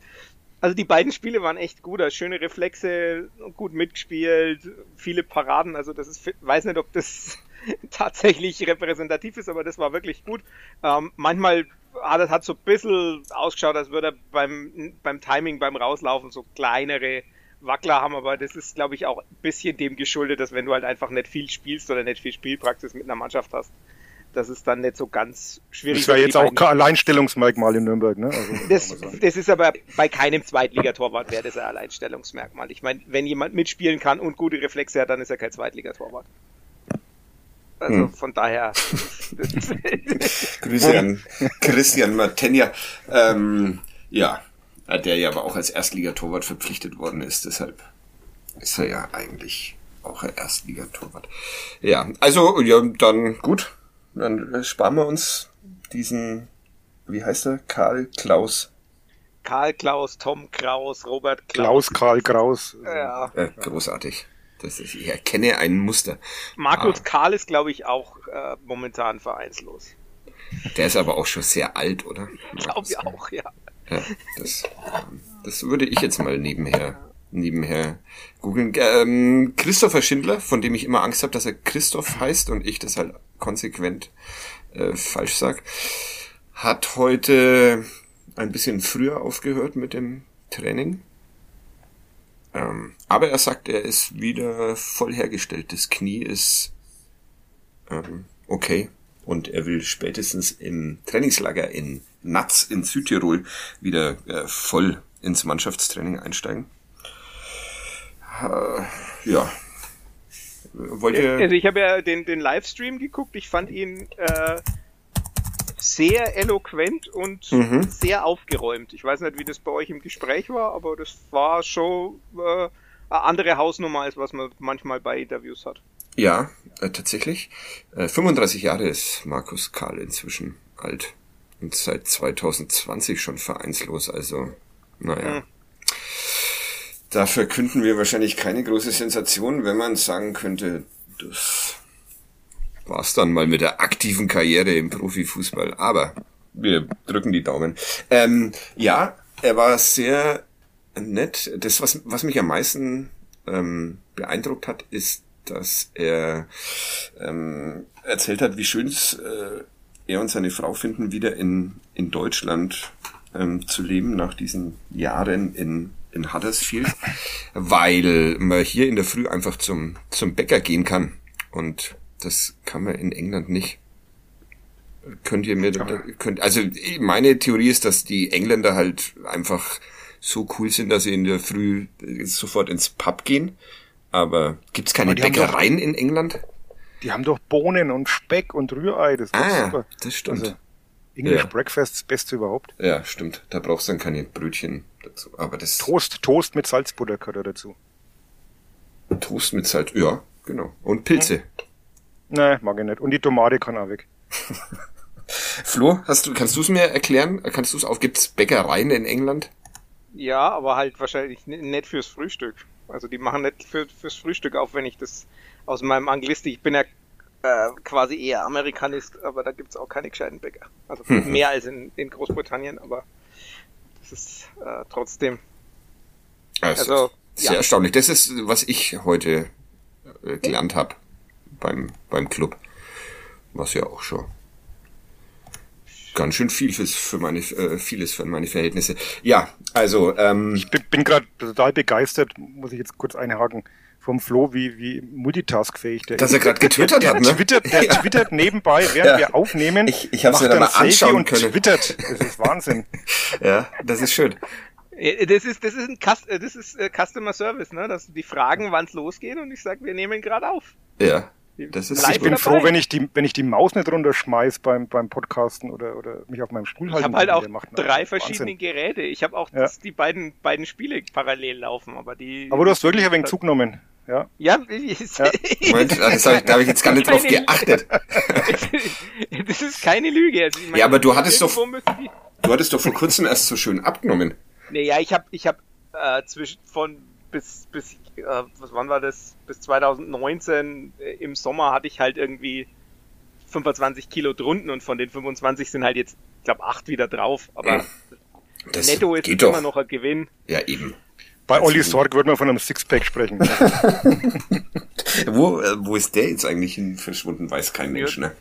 Also die beiden Spiele waren echt gut, also schöne Reflexe, gut mitgespielt, viele Paraden. Also das ist, weiß nicht, ob das tatsächlich repräsentativ ist, aber das war wirklich gut. Ähm, manchmal hat es hat so ein bisschen ausgeschaut, als würde er beim, beim Timing, beim Rauslaufen so kleinere Wackler haben, aber das ist, glaube ich, auch ein bisschen dem geschuldet, dass wenn du halt einfach nicht viel spielst oder nicht viel Spielpraxis mit einer Mannschaft hast, das ist dann nicht so ganz schwierig. Das wäre jetzt auch kein Alleinstellungsmerkmal in Nürnberg, ne? Also, das, das, ist aber bei keinem Zweitligatorwart wäre das ein Alleinstellungsmerkmal. Ich meine, wenn jemand mitspielen kann und gute Reflexe hat, dann ist er kein Zweitligatorwart. Also hm. von daher. Grüße an Christian Martenja. Ähm, ja, der ja aber auch als Erstligatorwart verpflichtet worden ist, deshalb ist er ja eigentlich auch ein Erstligatorwart. Ja, also ja, dann gut. Dann sparen wir uns diesen, wie heißt er? Karl Klaus. Karl Klaus, Tom Kraus, Robert Klaus. Klaus Karl Kraus. Ja. Äh, großartig. Das ist, ich erkenne ein Muster. Markus ah. Karl ist, glaube ich, auch äh, momentan vereinslos. Der ist aber auch schon sehr alt, oder? Glaube ich auch, ja. ja das, das würde ich jetzt mal nebenher nebenher googeln. Ähm, Christopher Schindler, von dem ich immer Angst habe, dass er Christoph heißt und ich das halt konsequent äh, falsch sag, hat heute ein bisschen früher aufgehört mit dem Training. Ähm, aber er sagt, er ist wieder voll hergestellt. Das Knie ist ähm, okay. Und er will spätestens im Trainingslager in Natz in Südtirol wieder äh, voll ins Mannschaftstraining einsteigen. Äh, ja. Wollt ihr... Also ich habe ja den, den Livestream geguckt. Ich fand ihn äh, sehr eloquent und mhm. sehr aufgeräumt. Ich weiß nicht, wie das bei euch im Gespräch war, aber das war schon äh, eine andere Hausnummer, als was man manchmal bei Interviews hat. Ja, äh, tatsächlich. Äh, 35 Jahre ist Markus Karl inzwischen alt. Und seit 2020 schon vereinslos, also naja. Mhm. Da verkünden wir wahrscheinlich keine große Sensation, wenn man sagen könnte, das war's dann mal mit der aktiven Karriere im Profifußball. Aber wir drücken die Daumen. Ähm, ja, er war sehr nett. Das, was, was mich am meisten ähm, beeindruckt hat, ist, dass er ähm, erzählt hat, wie schön es äh, er und seine Frau finden, wieder in, in Deutschland ähm, zu leben nach diesen Jahren in in Huddersfield, weil man hier in der Früh einfach zum, zum Bäcker gehen kann. Und das kann man in England nicht. Könnt ihr mir, könnt, also meine Theorie ist, dass die Engländer halt einfach so cool sind, dass sie in der Früh sofort ins Pub gehen. Aber gibt's keine Bäckereien doch, in England? Die haben doch Bohnen und Speck und Rührei. Das ah, super. das stimmt. Also, English ja. Breakfast, das Beste überhaupt. Ja, stimmt. Da brauchst du dann keine Brötchen dazu. Aber das. Toast, Toast mit Salzbutter gehört dazu. Toast mit Salz, ja, genau. Und Pilze. Hm. Nee, mag ich nicht. Und die Tomate kann auch weg. Flo, hast du, kannst du es mir erklären? Kannst du es auf? Gibt's Bäckereien in England? Ja, aber halt wahrscheinlich nicht fürs Frühstück. Also die machen nicht für, fürs Frühstück auf, wenn ich das aus meinem Anglistik, ich bin ja äh, quasi eher Amerikanist, aber da gibt's auch keine gescheiten Bäcker. Also hm. mehr als in, in Großbritannien, aber das ist äh, trotzdem. Also, also sehr ja. erstaunlich. Das ist, was ich heute äh, gelernt habe beim, beim Club. Was ja auch schon ganz schön viel fürs, für meine, äh, vieles für meine Verhältnisse. Ja, also ähm, ich bin, bin gerade total begeistert, muss ich jetzt kurz einhaken vom Flo, wie, wie multitaskfähig der Dass ist. er gerade getwittert hat, ne? Twittert, der ja. twittert nebenbei, während ja. wir aufnehmen. Ich, ich habe es mir dann mal anschauen und können. twittert. Das ist Wahnsinn. ja, das ist schön. Das ist, das ist ein Cust das ist Customer Service, ne? Dass die fragen, wann es losgeht und ich sag, wir nehmen gerade auf. Ja. Das ist ich bin dabei. froh, wenn ich die, wenn ich die Maus nicht runterschmeiß beim, beim Podcasten oder, oder mich auf meinem Stuhl halten. Ich habe halt auch macht, drei verschiedene Geräte. Ich habe auch ja. das, die beiden, beiden Spiele parallel laufen, aber die. Aber du hast wirklich ein wenig zugenommen. Ja. Ja, ja. Moment, das hab ich, da habe ich jetzt gar nicht drauf geachtet. das ist keine Lüge. Also meine, ja, aber du hattest doch, du hattest doch vor kurzem erst so schön abgenommen. Naja, ich habe, ich habe äh, zwischen von bis bis äh, was wann war das? Bis 2019 äh, im Sommer hatte ich halt irgendwie 25 Kilo drunten und von den 25 sind halt jetzt, ich glaube, 8 wieder drauf. Aber das netto ist immer noch ein Gewinn. Ja, eben. Bei Olli Sorg würde man von einem Sixpack sprechen. wo, äh, wo ist der jetzt eigentlich hin verschwunden? Weiß kein Mensch, ne?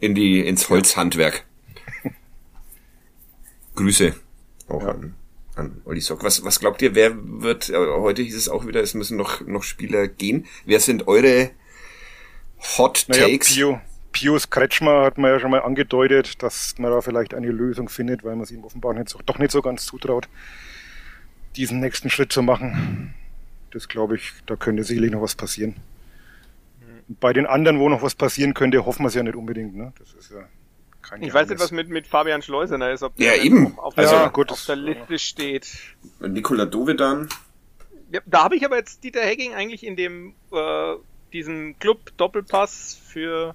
In die, ins Holzhandwerk. Grüße auch ja. an an Olli Sock. Was, was glaubt ihr, wer wird, äh, heute hieß es auch wieder, es müssen noch, noch Spieler gehen. Wer sind eure Hot Takes? Naja, Pio, Pius Kretschmer hat man ja schon mal angedeutet, dass man da vielleicht eine Lösung findet, weil man es ihm offenbar nicht so, doch nicht so ganz zutraut, diesen nächsten Schritt zu machen. Das glaube ich, da könnte sicherlich noch was passieren. Bei den anderen, wo noch was passieren könnte, hoffen wir es ja nicht unbedingt. Ne? Das ist ja kein ich weiß nicht, was mit, mit Fabian Schleusener ist, ob der ja, eben. Auf, also, der, gut. auf der Liste steht. Nikola Dovedan. Ja, da habe ich aber jetzt Dieter Hecking eigentlich in dem äh, diesem Club Doppelpass für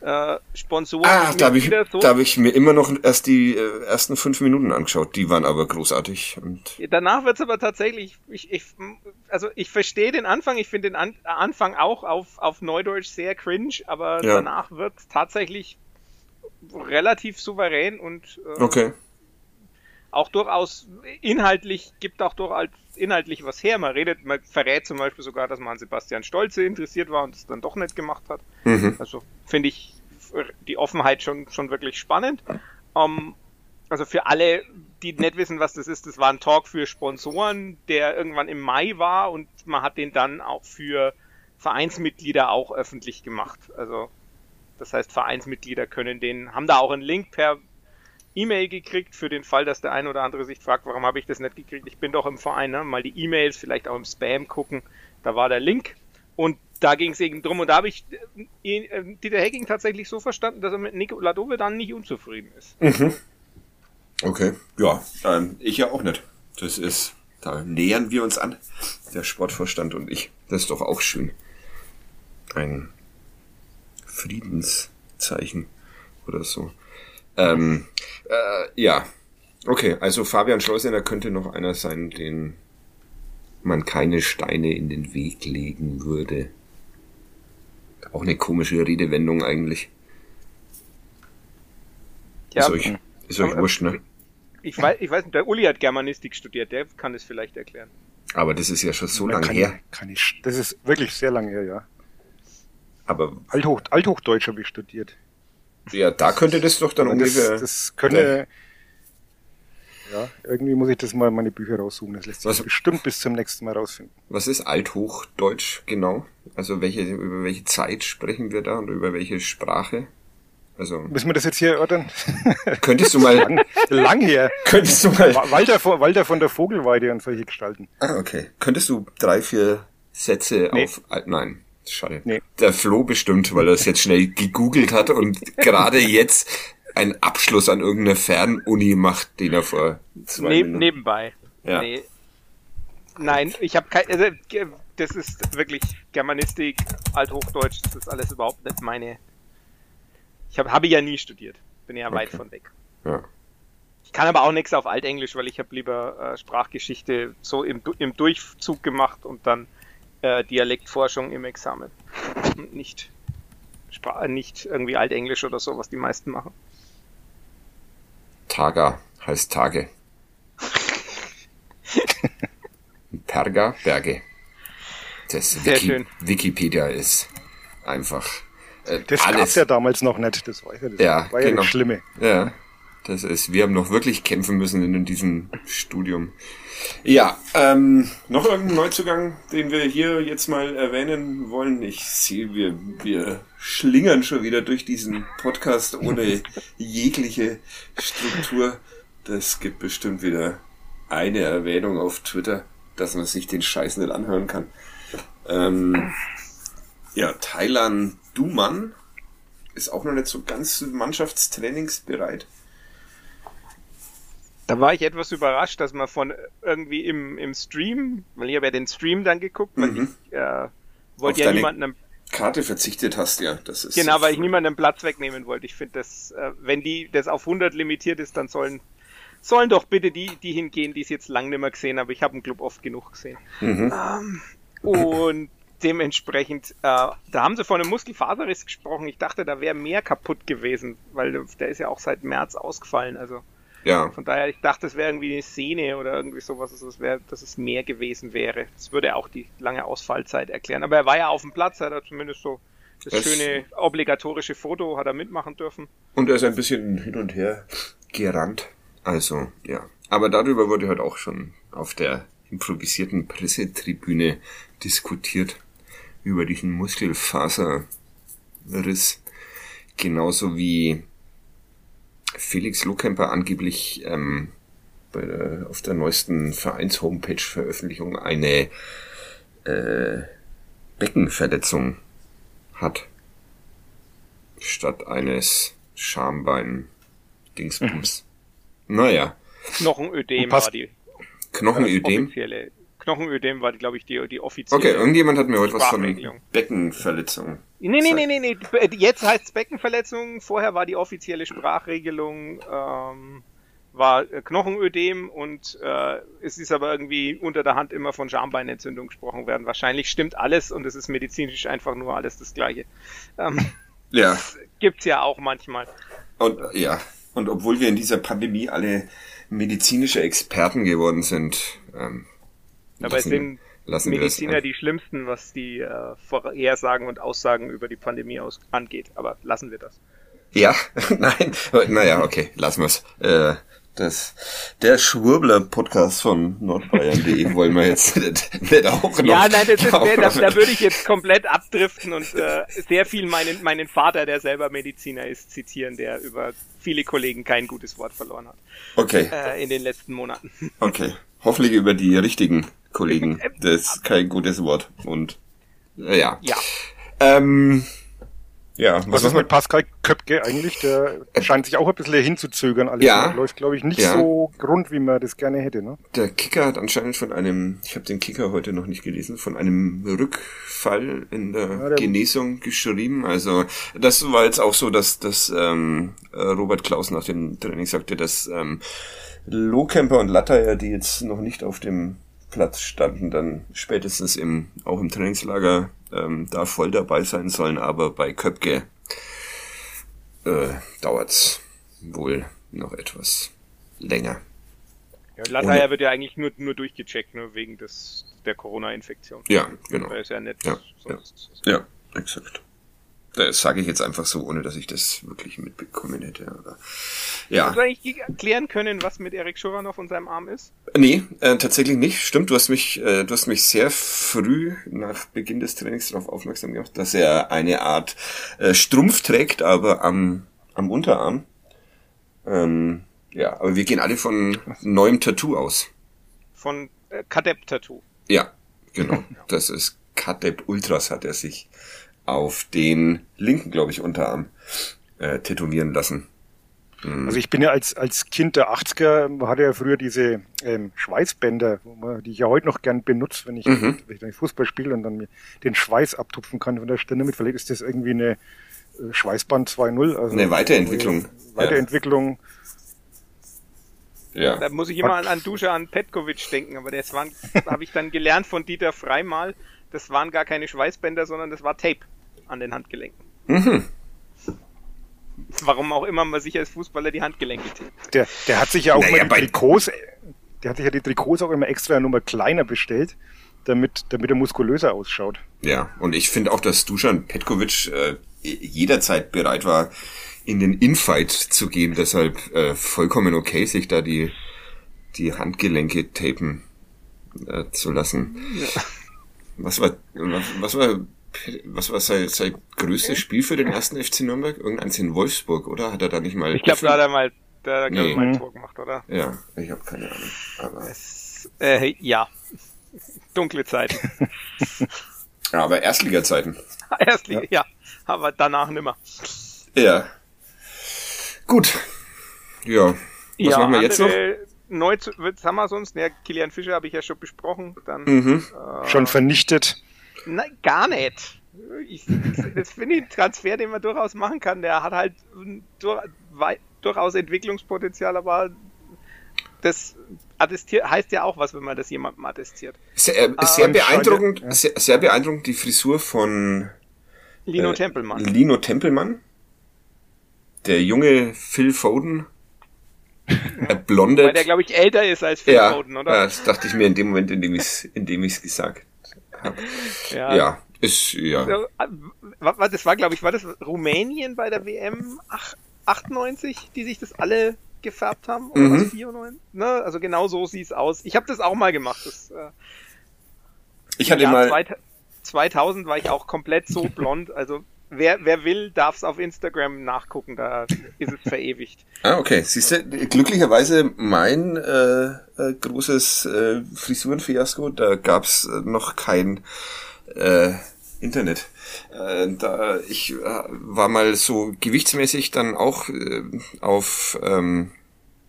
äh, Sponsoren. Ah, da habe ich, so. da hab ich mir immer noch erst die äh, ersten fünf Minuten angeschaut. Die waren aber großartig. Und Danach wird's aber tatsächlich, ich, ich, also ich verstehe den Anfang, ich finde den An Anfang auch auf, auf Neudeutsch sehr cringe, aber ja. danach wird's tatsächlich relativ souverän und äh, okay. auch durchaus inhaltlich, gibt auch durchaus inhaltlich was her. Man redet, man verrät zum Beispiel sogar, dass man an Sebastian Stolze interessiert war und es dann doch nicht gemacht hat. Mhm. Also finde ich die Offenheit schon, schon wirklich spannend. Um, ähm, also für alle, die nicht wissen, was das ist, das war ein Talk für Sponsoren, der irgendwann im Mai war und man hat den dann auch für Vereinsmitglieder auch öffentlich gemacht. Also das heißt, Vereinsmitglieder können den, haben da auch einen Link per E-Mail gekriegt für den Fall, dass der eine oder andere sich fragt, warum habe ich das nicht gekriegt? Ich bin doch im Verein, ne? mal die E-Mails, vielleicht auch im Spam gucken. Da war der Link und da ging es eben drum und da habe ich äh, äh, Dieter Hacking tatsächlich so verstanden, dass er mit Nico Ladove dann nicht unzufrieden ist. Mhm. Okay, ja, ähm, ich ja auch nicht. Das ist, da nähern wir uns an, der Sportvorstand und ich. Das ist doch auch schön. Ein Friedenszeichen oder so. Ähm, äh, ja, okay, also Fabian Schleusener könnte noch einer sein, den man keine Steine in den Weg legen würde. Auch eine komische Redewendung eigentlich. Ja, ist euch, ist euch wurscht, ne? Ich weiß, ich weiß nicht, der Uli hat Germanistik studiert, der kann es vielleicht erklären. Aber das ist ja schon so lange her. Kann ich, das ist wirklich sehr lange her, ja. Aber Althoch, Althochdeutsch habe ich studiert. Ja, da könnte das doch dann ungefähr. Das, das könnte. Ja, irgendwie muss ich das mal meine Bücher raussuchen. Das lässt sich was, bestimmt bis zum nächsten Mal rausfinden. Was ist Althochdeutsch genau? Also welche, über welche Zeit sprechen wir da und über welche Sprache? Also. Müssen wir das jetzt hier erörtern? Könntest du mal. lang, lang her. Könntest du mal. Walter, Walter von der Vogelweide und solche Gestalten. Ah, okay. Könntest du drei, vier Sätze nee. auf. Nein. Schade. Nee. Der Flo bestimmt, weil er es jetzt schnell gegoogelt hat und gerade jetzt einen Abschluss an irgendeiner Fernuni macht, den er vor zwei Neb Minuten. Nebenbei. Ja. Nee. Nein, ich habe kein. Also, das ist wirklich Germanistik, Althochdeutsch, das ist alles überhaupt nicht meine. Ich habe habe ja nie studiert. Bin ja okay. weit von weg. Ja. Ich kann aber auch nichts auf Altenglisch, weil ich habe lieber äh, Sprachgeschichte so im, im Durchzug gemacht und dann äh, Dialektforschung im Examen. Nicht, nicht irgendwie Altenglisch oder so, was die meisten machen. Taga heißt Tage. Perga, Berge. Das Wiki Wikipedia ist einfach Äh, das alles. gab's ja damals noch nicht, das war ja das, ja, war ja genau. das Schlimme. Ja, das ist, wir haben noch wirklich kämpfen müssen in diesem Studium. Ja, ähm, noch irgendein Neuzugang, den wir hier jetzt mal erwähnen wollen? Ich sehe, wir, wir schlingern schon wieder durch diesen Podcast ohne jegliche Struktur. Das gibt bestimmt wieder eine Erwähnung auf Twitter, dass man sich den Scheiß nicht anhören kann. Ähm, ja, Thailand Duman ist auch noch nicht so ganz mannschaftstrainingsbereit. Da war ich etwas überrascht, dass man von irgendwie im, im Stream, weil ich habe ja den Stream dann geguckt, weil mhm. ich äh, wollte ja niemanden Karte verzichtet hast, ja. Das ist genau, weil ich niemanden Platz wegnehmen wollte. Ich finde, dass äh, wenn die das auf 100 limitiert ist, dann sollen sollen doch bitte die, die hingehen, die es jetzt lang nicht mehr gesehen haben. Ich habe einen Club oft genug gesehen. Mhm. Ähm, und dementsprechend, äh, da haben sie von einem Muskelfaserriss gesprochen. Ich dachte, da wäre mehr kaputt gewesen, weil der ist ja auch seit März ausgefallen. Also ja. Von daher, ich dachte, es wäre irgendwie eine Szene oder irgendwie sowas, dass es, wär, dass es mehr gewesen wäre. Das würde auch die lange Ausfallzeit erklären. Aber er war ja auf dem Platz, hat er zumindest so das es schöne obligatorische Foto hat er mitmachen dürfen. Und er ist ein bisschen hin und her gerannt. Also, ja. Aber darüber wurde halt auch schon auf der improvisierten Pressetribüne diskutiert. Über diesen Muskelfaserriss. Genauso wie Felix Lohkemper angeblich ähm, bei der, auf der neuesten Vereins-Homepage-Veröffentlichung eine äh, Beckenverletzung hat. Statt eines Schambein-Dingsbums. Mhm. Naja. Knochenödem war die. Knochenödem? Knochenödem war, glaube ich, die, die offizielle. Okay, irgendjemand hat mir heute was von Beckenverletzung. Nee, nee, nee, nee, nee. Jetzt heißt es Beckenverletzung. Vorher war die offizielle Sprachregelung, ähm, war Knochenödem und äh, es ist aber irgendwie unter der Hand immer von Schambeinentzündung gesprochen werden. Wahrscheinlich stimmt alles und es ist medizinisch einfach nur alles das Gleiche. Ähm, ja. Das gibt's ja auch manchmal. Und ja, und obwohl wir in dieser Pandemie alle medizinische Experten geworden sind, ähm, aber es sind Mediziner die schlimmsten, was die äh, Vorhersagen und Aussagen über die Pandemie aus angeht. Aber lassen wir das. Ja, nein, naja, okay, lassen wir's. Äh, das, der Schwurbler-Podcast von nordbayern.de wollen wir jetzt nicht, nicht auch noch. Ja, nein, das ist, der, da, da würde ich jetzt komplett abdriften und äh, sehr viel meinen, meinen Vater, der selber Mediziner ist, zitieren, der über viele Kollegen kein gutes Wort verloren hat. Okay. Äh, in den letzten Monaten. Okay. Hoffentlich über die richtigen Kollegen. Das ist kein gutes Wort. Und äh, ja. Ja. Ähm, ja, was, was ist mit Pascal Köpke eigentlich? Der scheint sich auch ein bisschen hinzuzögern. Alles ja, läuft, glaube ich, nicht ja. so rund, wie man das gerne hätte. Ne? Der Kicker hat anscheinend von einem, ich habe den Kicker heute noch nicht gelesen, von einem Rückfall in der, ja, der Genesung geschrieben. Also das war jetzt auch so, dass, dass ähm, Robert Klaus nach dem Training sagte, dass ähm, Lohkemper und Latter, die jetzt noch nicht auf dem Platz standen, dann spätestens im, auch im Trainingslager ähm, da voll dabei sein sollen, aber bei Köpke äh, dauert's wohl noch etwas länger. Ja, Lataya wird ja eigentlich nur, nur durchgecheckt, nur wegen des, der Corona-Infektion. Ja, genau. Da ist ja nett. Ja, ja, ja, exakt. Das sage ich jetzt einfach so, ohne dass ich das wirklich mitbekommen hätte. Aber, ja. Hast du eigentlich erklären können, was mit Erik Schuranov und seinem Arm ist? Nee, äh, tatsächlich nicht. Stimmt, du hast mich, äh, du hast mich sehr früh nach Beginn des Trainings darauf aufmerksam gemacht, dass er eine Art äh, Strumpf trägt, aber am, am Unterarm. Ähm, ja, aber wir gehen alle von neuem Tattoo aus. Von äh, Kadep Tattoo. Ja, genau. Das ist Kadep Ultras hat er sich auf den linken, glaube ich, Unterarm äh, tätowieren lassen. Mhm. Also ich bin ja als, als Kind der 80er, hatte ja früher diese ähm, Schweißbänder, die ich ja heute noch gern benutze, wenn ich, mhm. wenn ich Fußball spiele und dann mir den Schweiß abtupfen kann von der Stirn mit. Vielleicht ist das irgendwie eine äh, Schweißband 2.0. Also eine Weiterentwicklung. Weiterentwicklung. Ja. Da muss ich immer an, an Dusche an Petkovic denken, aber das waren, habe ich dann gelernt von Dieter Freimal, das waren gar keine Schweißbänder, sondern das war Tape an den Handgelenken. Mhm. Warum auch immer man sich als Fußballer die Handgelenke tippt. Der, der hat sich ja auch naja, mal die Trikots, der hat sich ja die Trikots auch immer extra Nummer kleiner bestellt, damit, damit er muskulöser ausschaut. Ja, und ich finde auch, dass Dusan Petkovic äh, jederzeit bereit war, in den Infight zu gehen. Deshalb äh, vollkommen okay, sich da die, die Handgelenke tapen äh, zu lassen. Ja. Was war, was, was war, was war sein, sein größtes Spiel für den ersten FC Nürnberg? Irgendeins in Wolfsburg, oder? Hat er da nicht mal? Ich glaube, da hat er mal, da hat er nee. mal ein Tor gemacht, oder? Ja, ich habe keine Ahnung. Aber es, äh, ja, dunkle Zeiten. ja, aber Erstliga-Zeiten. Erstliga, ja. ja, aber danach nimmer. Ja. Gut. Ja. Was ja, machen wir jetzt noch? Neu zu, was haben wir sonst? Ja, Kilian Fischer habe ich ja schon besprochen. Dann, mhm. äh, schon vernichtet. Nein, gar nicht. Ich, das finde ich ein Transfer, den man durchaus machen kann. Der hat halt durch, durchaus Entwicklungspotenzial, aber das attestiert, heißt ja auch was, wenn man das jemandem attestiert. Sehr, äh, sehr beeindruckend, ja. sehr, sehr, beeindruckend die Frisur von Lino äh, Tempelmann. Lino Tempelmann. Der junge Phil Foden. Ja. blonde. Weil der, glaube ich, älter ist als Phil ja, Foden, oder? Ja, das dachte ich mir in dem Moment, in dem ich es gesagt habe. Ja. ja, ist, ja. Das war, glaube ich, war das Rumänien bei der WM 98, die sich das alle gefärbt haben? Oder mhm. was, 94? Ne? Also genau so sieht es aus. Ich habe das auch mal gemacht. Das, äh, ich hatte mal... 2000 war ich auch komplett so blond, also wer, wer will, darf es auf Instagram nachgucken, da ist es verewigt. Ah, okay. Siehst du, glücklicherweise mein äh, äh, großes äh, Frisurenfiasko, da gab's äh, noch kein äh, Internet. Äh, da ich äh, war mal so gewichtsmäßig dann auch äh, auf ähm,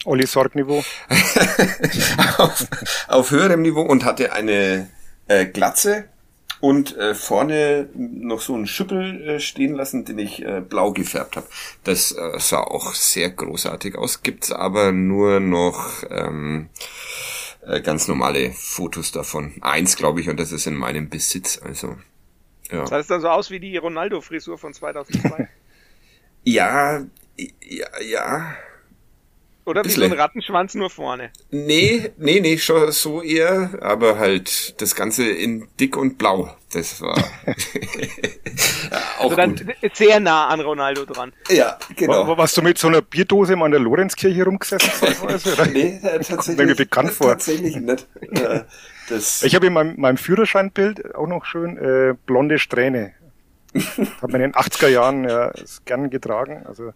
Olli Sorg-Niveau. auf, auf höherem Niveau und hatte eine äh, Glatze und äh, vorne noch so einen Schüppel äh, stehen lassen, den ich äh, blau gefärbt habe. Das äh, sah auch sehr großartig aus, gibt's aber nur noch ähm, äh, ganz normale Fotos davon. Eins, glaube ich, und das ist in meinem Besitz. Also ja. Sah das dann so aus wie die Ronaldo-Frisur von 2002? ja, ja, ja. Oder wie so ein Rattenschwanz nur vorne. Nee, nee, nee, schon so eher, aber halt das Ganze in dick und blau. Das war auch also dann gut. sehr nah an Ronaldo dran. Ja, genau. War, warst du mit so einer Bierdose immer an der Lorenzkirche rumgesessen? nee, äh, tatsächlich. Mir bekannt vor. Tatsächlich nicht. das ich habe in meinem, meinem Führerscheinbild auch noch schön äh, blonde Strähne. habe man in den 80er Jahren ja, gern getragen. Also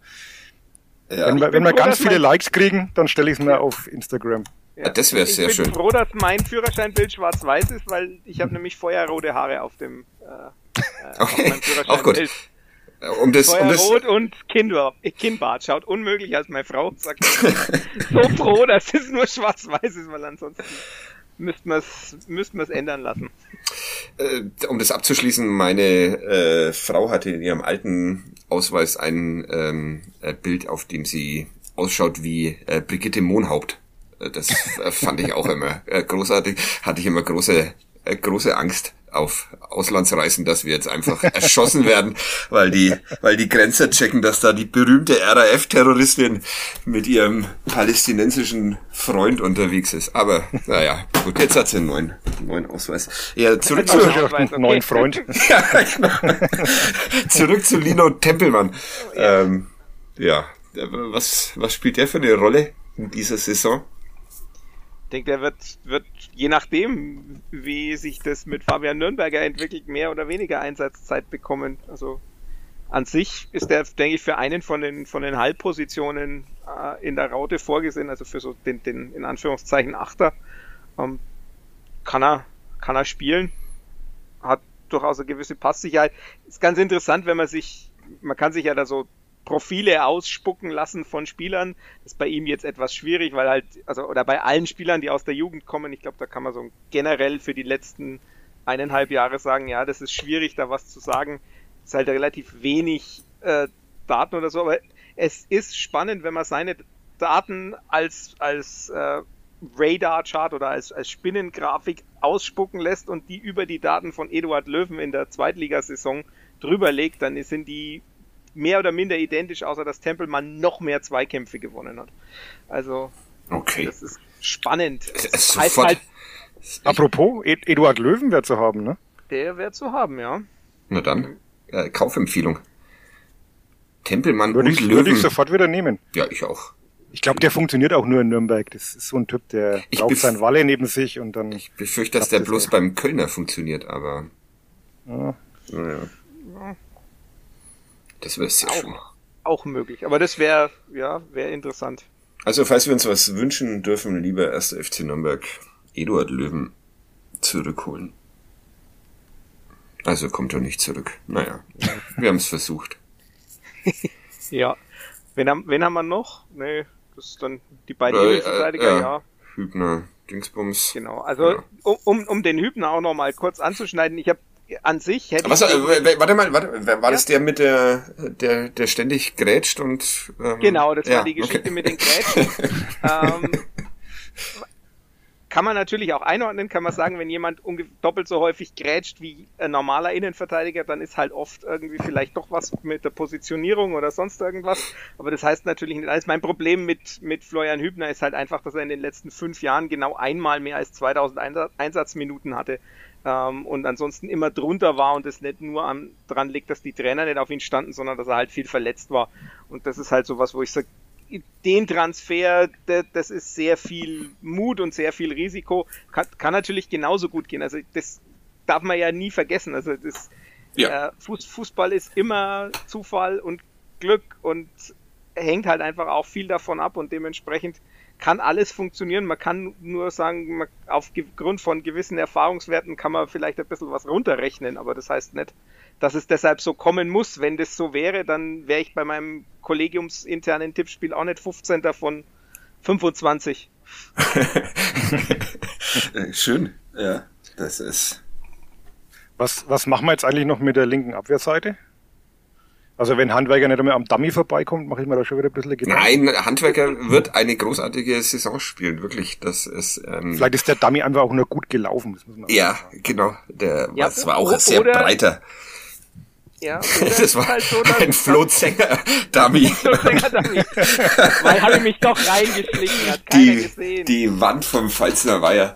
ja. Wenn, wir, wenn wir ganz viele Likes kriegen, dann stelle ich es mir auf Instagram. Ja, das wäre sehr schön. Ich bin froh, dass mein Führerscheinbild schwarz-weiß ist, weil ich habe nämlich feuerrote Haare auf dem äh, äh okay. Auch gut. Um das, Feuerrot um das... und Kinnbart. Kinnbart. Schaut unmöglich als meine Frau. Sagt so froh, dass es nur schwarz-weiß ist, weil ansonsten müssten wir es müssten ändern lassen. Äh, um das abzuschließen, meine äh, Frau hatte in ihrem alten Ausweis ein ähm, äh, Bild, auf dem sie ausschaut wie äh, Brigitte Mohnhaupt. Äh, das äh, fand ich auch immer äh, großartig. Hatte ich immer große große Angst auf Auslandsreisen, dass wir jetzt einfach erschossen werden, weil die, weil die Grenzer checken, dass da die berühmte RAF-Terroristin mit ihrem palästinensischen Freund unterwegs ist. Aber naja, gut, jetzt hat sie einen neuen, neuen Ausweis. Ja, zurück zu neuen Freund. ja, genau. zurück zu Lino Tempelmann. Ähm, ja, was, was spielt der für eine Rolle in dieser Saison? Denke, der wird, wird, je nachdem, wie sich das mit Fabian Nürnberger entwickelt, mehr oder weniger Einsatzzeit bekommen. Also an sich ist der, denke ich, für einen von den, von den Halbpositionen äh, in der Raute vorgesehen, also für so den, den in Anführungszeichen Achter, ähm, kann er, kann er spielen, hat durchaus eine gewisse Passsicherheit. Ist ganz interessant, wenn man sich, man kann sich ja da so Profile ausspucken lassen von Spielern. Das ist bei ihm jetzt etwas schwierig, weil halt, also, oder bei allen Spielern, die aus der Jugend kommen, ich glaube, da kann man so generell für die letzten eineinhalb Jahre sagen, ja, das ist schwierig, da was zu sagen. Es ist halt relativ wenig äh, Daten oder so, aber es ist spannend, wenn man seine Daten als, als äh, Radar-Chart oder als, als Spinnengrafik ausspucken lässt und die über die Daten von Eduard Löwen in der Zweitligasaison drüber legt, dann sind die mehr oder minder identisch, außer dass Tempelmann noch mehr Zweikämpfe gewonnen hat. Also, okay. das ist spannend. Das heißt halt, Apropos, Ed Eduard Löwen wäre zu haben, ne? Der wäre zu haben, ja. Na dann, äh, Kaufempfehlung. Tempelmann würde und ich, Löwen. würde ich sofort wieder nehmen. Ja, ich auch. Ich glaube, der funktioniert auch nur in Nürnberg. Das ist so ein Typ, der Ich braucht sein Walle neben sich und dann. Ich befürchte, dass der das bloß ja. beim Kölner funktioniert, aber Ja. naja. Das wäre sehr schön. Auch, auch möglich. Aber das wäre, ja, wäre interessant. Also, falls wir uns was wünschen dürfen, lieber 1. FC Nürnberg, Eduard Löwen zurückholen. Also kommt er nicht zurück. Naja, wir haben es versucht. Ja. Wen haben, wen haben wir noch? Nee, das ist dann die beiden Äh, Innenverteidiger, äh, ja. ja. Hübner, Dingsbums. Genau. Also, Ja. um, um, um den Hübner auch noch mal kurz anzuschneiden, ich habe an sich hätte Was, ich äh, warte mal, warte, war Ja. das der mit der, der, der ständig grätscht und, ähm, Genau, das ja, war die Geschichte okay. mit den Grätschen. ähm, kann man natürlich auch einordnen, kann man sagen, wenn jemand doppelt so häufig grätscht wie ein normaler Innenverteidiger, dann ist halt oft irgendwie vielleicht doch was mit der Positionierung oder sonst irgendwas. Aber das heißt natürlich nicht alles. Mein Problem mit, mit Florian Hübner ist halt einfach, dass er in den letzten fünf Jahren genau einmal mehr als 2000 Einsatz Einsatzminuten hatte. Ähm, und ansonsten immer drunter war und es nicht nur an, dran liegt, dass die Trainer nicht auf ihn standen, sondern dass er halt viel verletzt war. Und das ist halt sowas, wo ich sage, den Transfer, da- das ist sehr viel Mut und sehr viel Risiko. Kann, kann natürlich genauso gut gehen. Also das darf man ja nie vergessen. Also das Ja. äh, Fuß, Fußball ist immer Zufall und Glück und hängt halt einfach auch viel davon ab und dementsprechend kann alles funktionieren. Man kann nur sagen, man, aufgrund von gewissen Erfahrungswerten kann man vielleicht ein bisschen was runterrechnen, aber das heißt nicht, dass es deshalb so kommen muss. Wenn das so wäre, dann wäre ich bei meinem kollegiumsinternen Tippspiel auch nicht 15. von 25. Äh, Schön, ja, das ist, Was, was machen wir jetzt eigentlich noch mit der linken Abwehrseite? Also wenn Handwerker nicht einmal am Dummy vorbeikommt, mache ich mir da schon wieder ein bisschen Gedanken. nein, Handwerker wird eine großartige Saison spielen, wirklich, das ist, ähm, Vielleicht ist der Dummy einfach auch nur gut gelaufen. Das muss man auch ja, sagen. genau, der, Ja, das war auch sehr breiter, Ja, das ist war halt so, dass- ein Flohtsänger-Dummy. Weil habe ich mich doch reingeschlichen, hat keiner Die, gesehen. die Wand vom Pfalzner Weiher.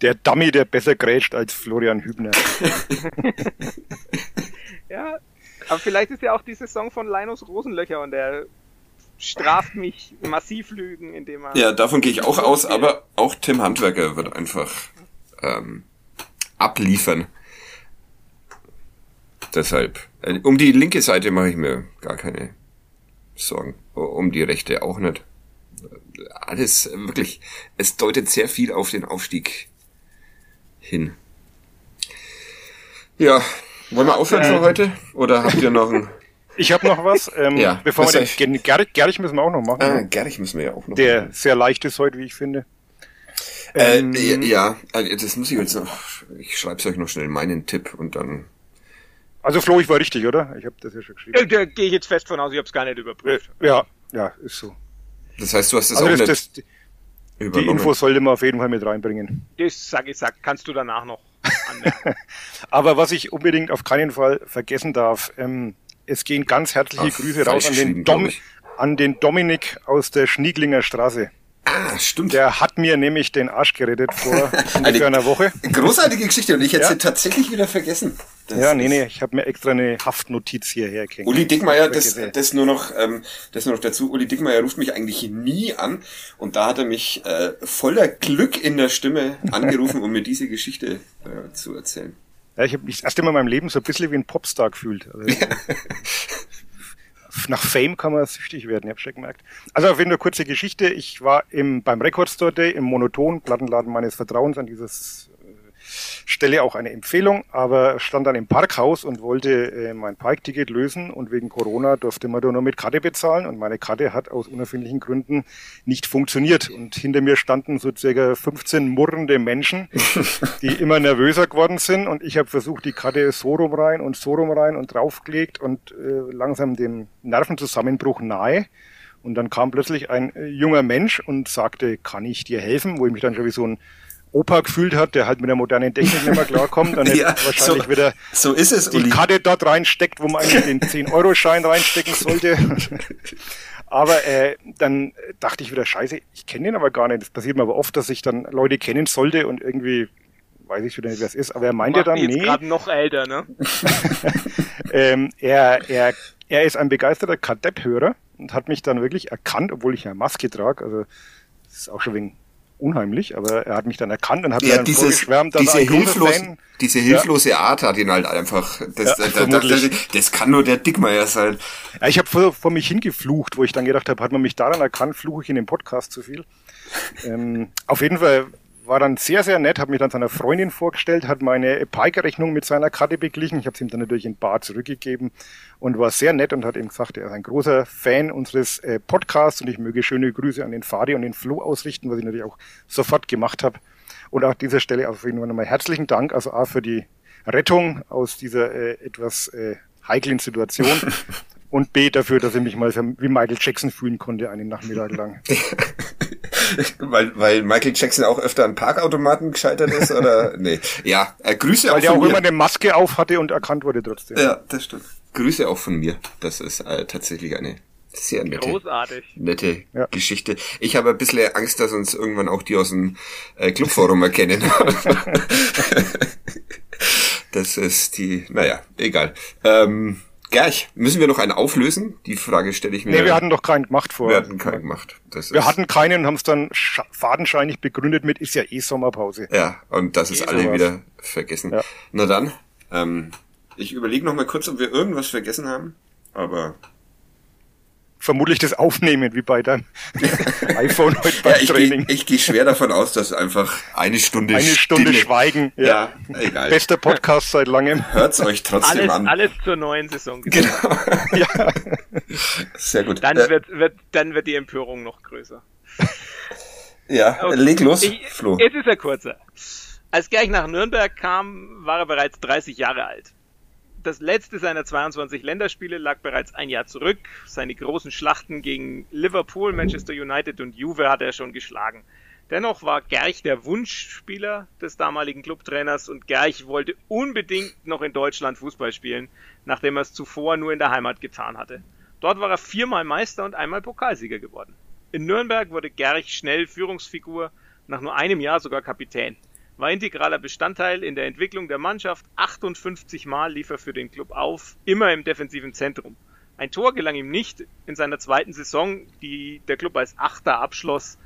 Der Dummy, der besser grätscht als Florian Hübner. Ja, aber vielleicht ist ja auch die Saison von Linus Rosenlöcher und der straft mich massiv Lügen, indem er. Ja, davon gehe ich auch aus, aber auch Tim Handwerker wird einfach ähm, abliefern. Deshalb, äh, um die linke Seite mache ich mir gar keine Sorgen. Um die rechte auch nicht. Alles äh, wirklich, es deutet sehr viel auf den Aufstieg hin. Ja, wollen wir aufhören für heute? Oder habt ihr noch ein... Ich habe noch was. Ähm, Ja, bevor wir den Ger Gerich müssen wir auch noch machen. Ah, Gerich müssen wir ja auch noch. der sehr leicht ist heute, wie ich finde. Äh, Ähm, ja, also das muss ich jetzt noch. Ich schreibe euch noch schnell meinen Tipp und dann. Also Flo, ich war richtig, oder? Ich habe das ja schon Ja, geschrieben. da gehe ich jetzt fest von aus, ich habe es gar nicht überprüft. Äh, ja, ja, ist so. Das heißt, du hast das Also auch das, nicht das, die. Infos sollte man auf jeden Fall mit reinbringen. Das sag ich, sag, kannst du danach noch anmerken. Aber was ich unbedingt auf keinen Fall vergessen darf, ähm, es gehen ganz herzliche Ach, Grüße raus an den, Dom an den Dominik aus der Schnieglinger Straße. Ah, stimmt. Der hat mir nämlich den Arsch gerettet vor ungefähr einer Woche. Großartige Geschichte und ich hätte Ja. sie tatsächlich wieder vergessen. Das Ja, nee, nee, ich habe mir extra eine Haftnotiz hierher gehängt. Uli Dickmeier, Das das nur noch, ähm, das nur noch dazu. Uli Dickmeier ruft mich eigentlich nie an und da hat er mich äh, voller Glück in der Stimme angerufen, um mir diese Geschichte äh, zu erzählen. Ja, ich habe mich das erste Mal in meinem Leben so ein bisschen wie ein Popstar gefühlt. Also, nach Fame kann man süchtig werden, ich habe schon gemerkt. Also auf jeden Fall kurze Geschichte. Ich war im, beim Record Store Day im Monoton, Plattenladen meines Vertrauens, an dieses Stelle auch eine Empfehlung, aber stand dann im Parkhaus und wollte äh, mein Parkticket lösen und wegen Corona durfte man da nur mit Karte bezahlen und meine Karte hat aus unerfindlichen Gründen nicht funktioniert und hinter mir standen so circa 15 murrende Menschen, die immer nervöser geworden sind und ich habe versucht, die Karte so rum rein und so rum rein und draufgelegt und äh, langsam dem Nervenzusammenbruch nahe. Und dann kam plötzlich ein äh, junger Mensch und sagte, kann ich dir helfen? Wo ich mich dann schon wie so ein Opa gefühlt hat, der halt mit der modernen Technik nicht mehr klarkommt jetzt Ja, wahrscheinlich so- wieder So ist es, die Uli. Karte dort reinsteckt, wo man eigentlich den 10-Euro-Schein reinstecken sollte. aber äh, dann dachte ich wieder, scheiße, ich kenne den aber gar nicht. Das passiert mir aber oft, dass ich dann Leute kennen sollte und irgendwie weiß ich wieder nicht, wer es ist. Aber er meinte Macht dann, jetzt nee, gerade noch älter, ne? ähm, er, er er ist ein begeisterter Kadetthörer und hat mich dann wirklich erkannt, obwohl ich eine Maske trage. Also das ist auch schon wegen unheimlich, aber er hat mich dann erkannt und hat ja, dann dieses, vorgeschwärmt, dass diese, er ein großer hilflos, Fan, diese hilflose Art hat ihn halt einfach. Das, Ja, das, das, das kann nur der Dickmeier sein. Ja, ich habe vor, vor mich hingeflucht, wo ich dann gedacht habe, hat man mich daran erkannt, fluche ich in dem Podcast zu viel. ähm, auf jeden Fall war dann sehr, sehr nett, hat mich dann seiner Freundin vorgestellt, hat meine Pike-Rechnung mit seiner Karte beglichen. Ich habe es ihm dann natürlich in Bar zurückgegeben und war sehr nett und hat ihm gesagt, er ist ein großer Fan unseres äh, Podcasts und ich möge schöne Grüße an den Fadi und den Flo ausrichten, was ich natürlich auch sofort gemacht habe. Und auch an dieser Stelle auf jeden Fall nochmal herzlichen Dank, also A für die Rettung aus dieser äh, etwas äh, heiklen Situation und B dafür, dass ich mich mal wie Michael Jackson fühlen konnte einen Nachmittag lang. weil, weil Michael Jackson auch öfter an Parkautomaten gescheitert ist, oder? Nee. Ja, äh, Grüße Weil auch der von auch mir. immer eine Maske auf hatte und erkannt wurde trotzdem. Ja, das stimmt. Grüße auch von mir. Das ist äh, tatsächlich eine sehr nette, Großartig. nette Ja. Geschichte. Ich habe ein bisschen Angst, dass uns irgendwann auch die aus dem äh, Clubforum erkennen. das ist die, naja, egal. Ähm, Gerch, müssen wir noch einen auflösen? Die Frage stelle ich mir. Nee, wir hatten doch keinen gemacht vor. wir hatten keinen gemacht. Das Wir hatten keinen und haben es dann fadenscheinig begründet mit, ist ja eh Sommerpause. Ja, und das ist Eh alle sowas. wieder vergessen. Ja. Na dann, ähm, ich überlege noch mal kurz, ob wir irgendwas vergessen haben. Aber Vermutlich das Aufnehmen, wie bei deinem iPhone heute ja, beim ich gehe Training. ich geh schwer davon aus, dass einfach eine Stunde Eine Stunde Stille, Schweigen. Ja, egal. Bester Podcast seit langem. Hört's euch trotzdem Alles, an. alles zur neuen Saison. Genau. Ja. Sehr gut. Dann äh, wird, wird, dann wird die Empörung noch größer. ja, Okay. leg los, Ich, Flo. Es ist ja kurzer. Als Gerch nach Nürnberg kam, war er bereits 30 Jahre alt. Das letzte seiner 22 Länderspiele lag bereits ein Jahr zurück. Seine großen Schlachten gegen Liverpool, Manchester United und Juve hat er schon geschlagen. Dennoch war Gerch der Wunschspieler des damaligen Clubtrainers und Gerch wollte unbedingt noch in Deutschland Fußball spielen, nachdem er es zuvor nur in der Heimat getan hatte. Dort war er viermal Meister und einmal Pokalsieger geworden. In Nürnberg wurde Gerch schnell Führungsfigur, nach nur einem Jahr sogar Kapitän. War integraler Bestandteil in der Entwicklung der Mannschaft, 58 Mal lief er für den Club auf, immer im defensiven Zentrum. Ein Tor gelang ihm nicht in seiner zweiten Saison, die der Club als Achter abschloss,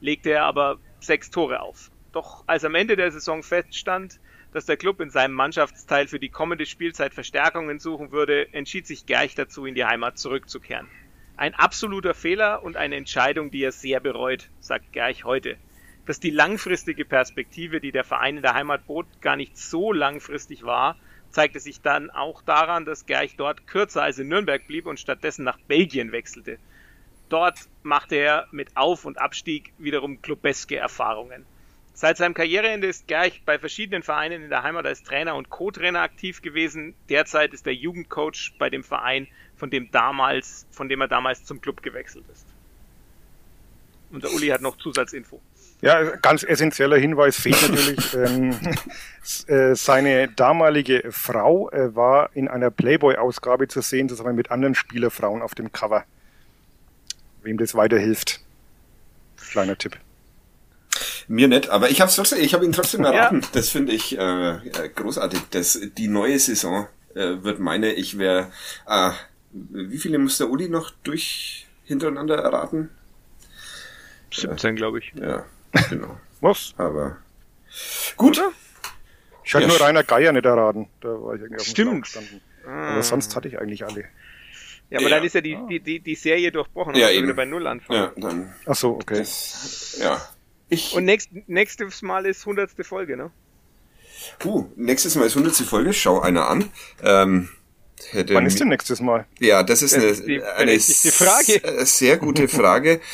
legte er aber sechs Tore auf. Doch als am Ende der Saison feststand, dass der Club in seinem Mannschaftsteil für die kommende Spielzeit Verstärkungen suchen würde, entschied sich Gerch dazu, in die Heimat zurückzukehren. Ein absoluter Fehler und eine Entscheidung, die er sehr bereut, sagt Gerch heute. Dass die langfristige Perspektive, die der Verein in der Heimat bot, gar nicht so langfristig war, zeigte sich dann auch daran, dass Gerch dort kürzer als in Nürnberg blieb und stattdessen nach Belgien wechselte. Dort machte er mit Auf- und Abstieg wiederum klubeske Erfahrungen. Seit seinem Karriereende ist Gerch bei verschiedenen Vereinen in der Heimat als Trainer und Co-Trainer aktiv gewesen. Derzeit ist er Jugendcoach bei dem Verein, von dem damals, von dem er damals zum Club gewechselt ist. Und der Uli hat noch Zusatzinfo. Ja, ganz essentieller Hinweis fehlt natürlich. ähm, äh, seine damalige Frau äh, war in einer Playboy-Ausgabe zu sehen, zusammen mit anderen Spielerfrauen auf dem Cover. Wem das weiterhilft. Kleiner Tipp. Mir nicht, aber ich habe trotzdem, ich habe ihn trotzdem erraten. Das finde ich äh, äh, großartig. Das, die neue Saison äh, wird meine, ich wäre. Äh, wie viele muss der Uli noch durch hintereinander erraten? 17, glaube ich. Ja, genau. Was? Aber gut. Ich hatte Ja, nur Rainer Geier nicht erraten. Da war ich irgendwie auf dem Stimmt. Gestanden. Aber sonst hatte ich eigentlich alle. Ja, aber Ja. dann ist ja die, die, die, die Serie durchbrochen. Ja, und wir eben. wieder bei Null anfangen. Ja, dann. Ach so, okay. Das, ja. Ich. Und nächst, nächstes Mal ist 100. Folge, ne? uh, nächstes Mal ist 100. Folge. Schau einer an. Ähm, hätte Wann ist denn nächstes Mal? Ja, das ist Das eine, ist die eine Frage. sehr gute Frage.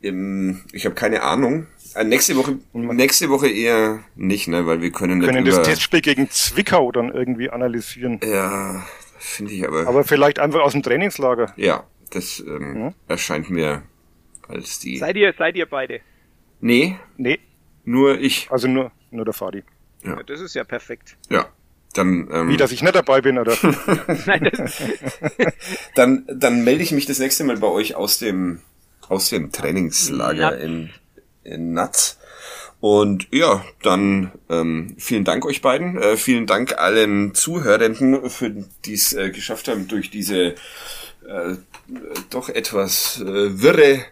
Ich habe keine Ahnung. Äh, nächste Woche, nächste Woche eher nicht, ne, weil wir können, Wir können das Testspiel gegen Zwickau dann irgendwie analysieren. Ja, finde ich aber, Aber vielleicht einfach aus dem Trainingslager. ja, das ähm, Ja. erscheint mir als die. Seid ihr, seid ihr beide? nee, Nee, nur ich. also nur, nur der Fadi. Ja. Ja, das ist ja perfekt. Ja. Dann, ähm, Wie, dass ich nicht dabei bin, oder? Nein, das, dann, dann melde ich mich das nächste Mal bei euch aus dem, aus dem Trainingslager Natz. in, Natz. Und ja, dann ähm, vielen Dank euch beiden. Äh, vielen Dank allen Zuhörenden, für die es äh, geschafft haben, durch diese äh, doch etwas äh, wirre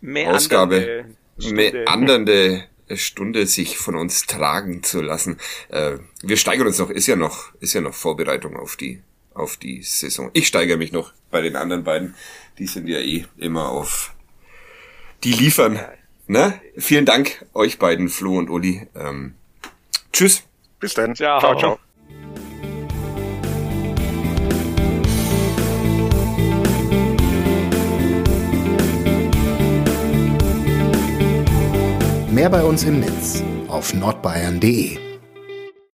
Meandernde Ausgabe, Stunde. meandernde Stunde sich von uns tragen zu lassen. Äh, wir steigern uns noch, ist ja noch, ist ja noch Vorbereitung auf die, auf die Saison. Ich steigere mich noch bei den anderen beiden. Die sind ja eh immer auf, die liefern. Ne? Vielen Dank euch beiden, Flo und Uli. Ähm, tschüss. Bis dann. Ciao, ciao. ciao. Mehr bei uns im Netz auf nordbayern.de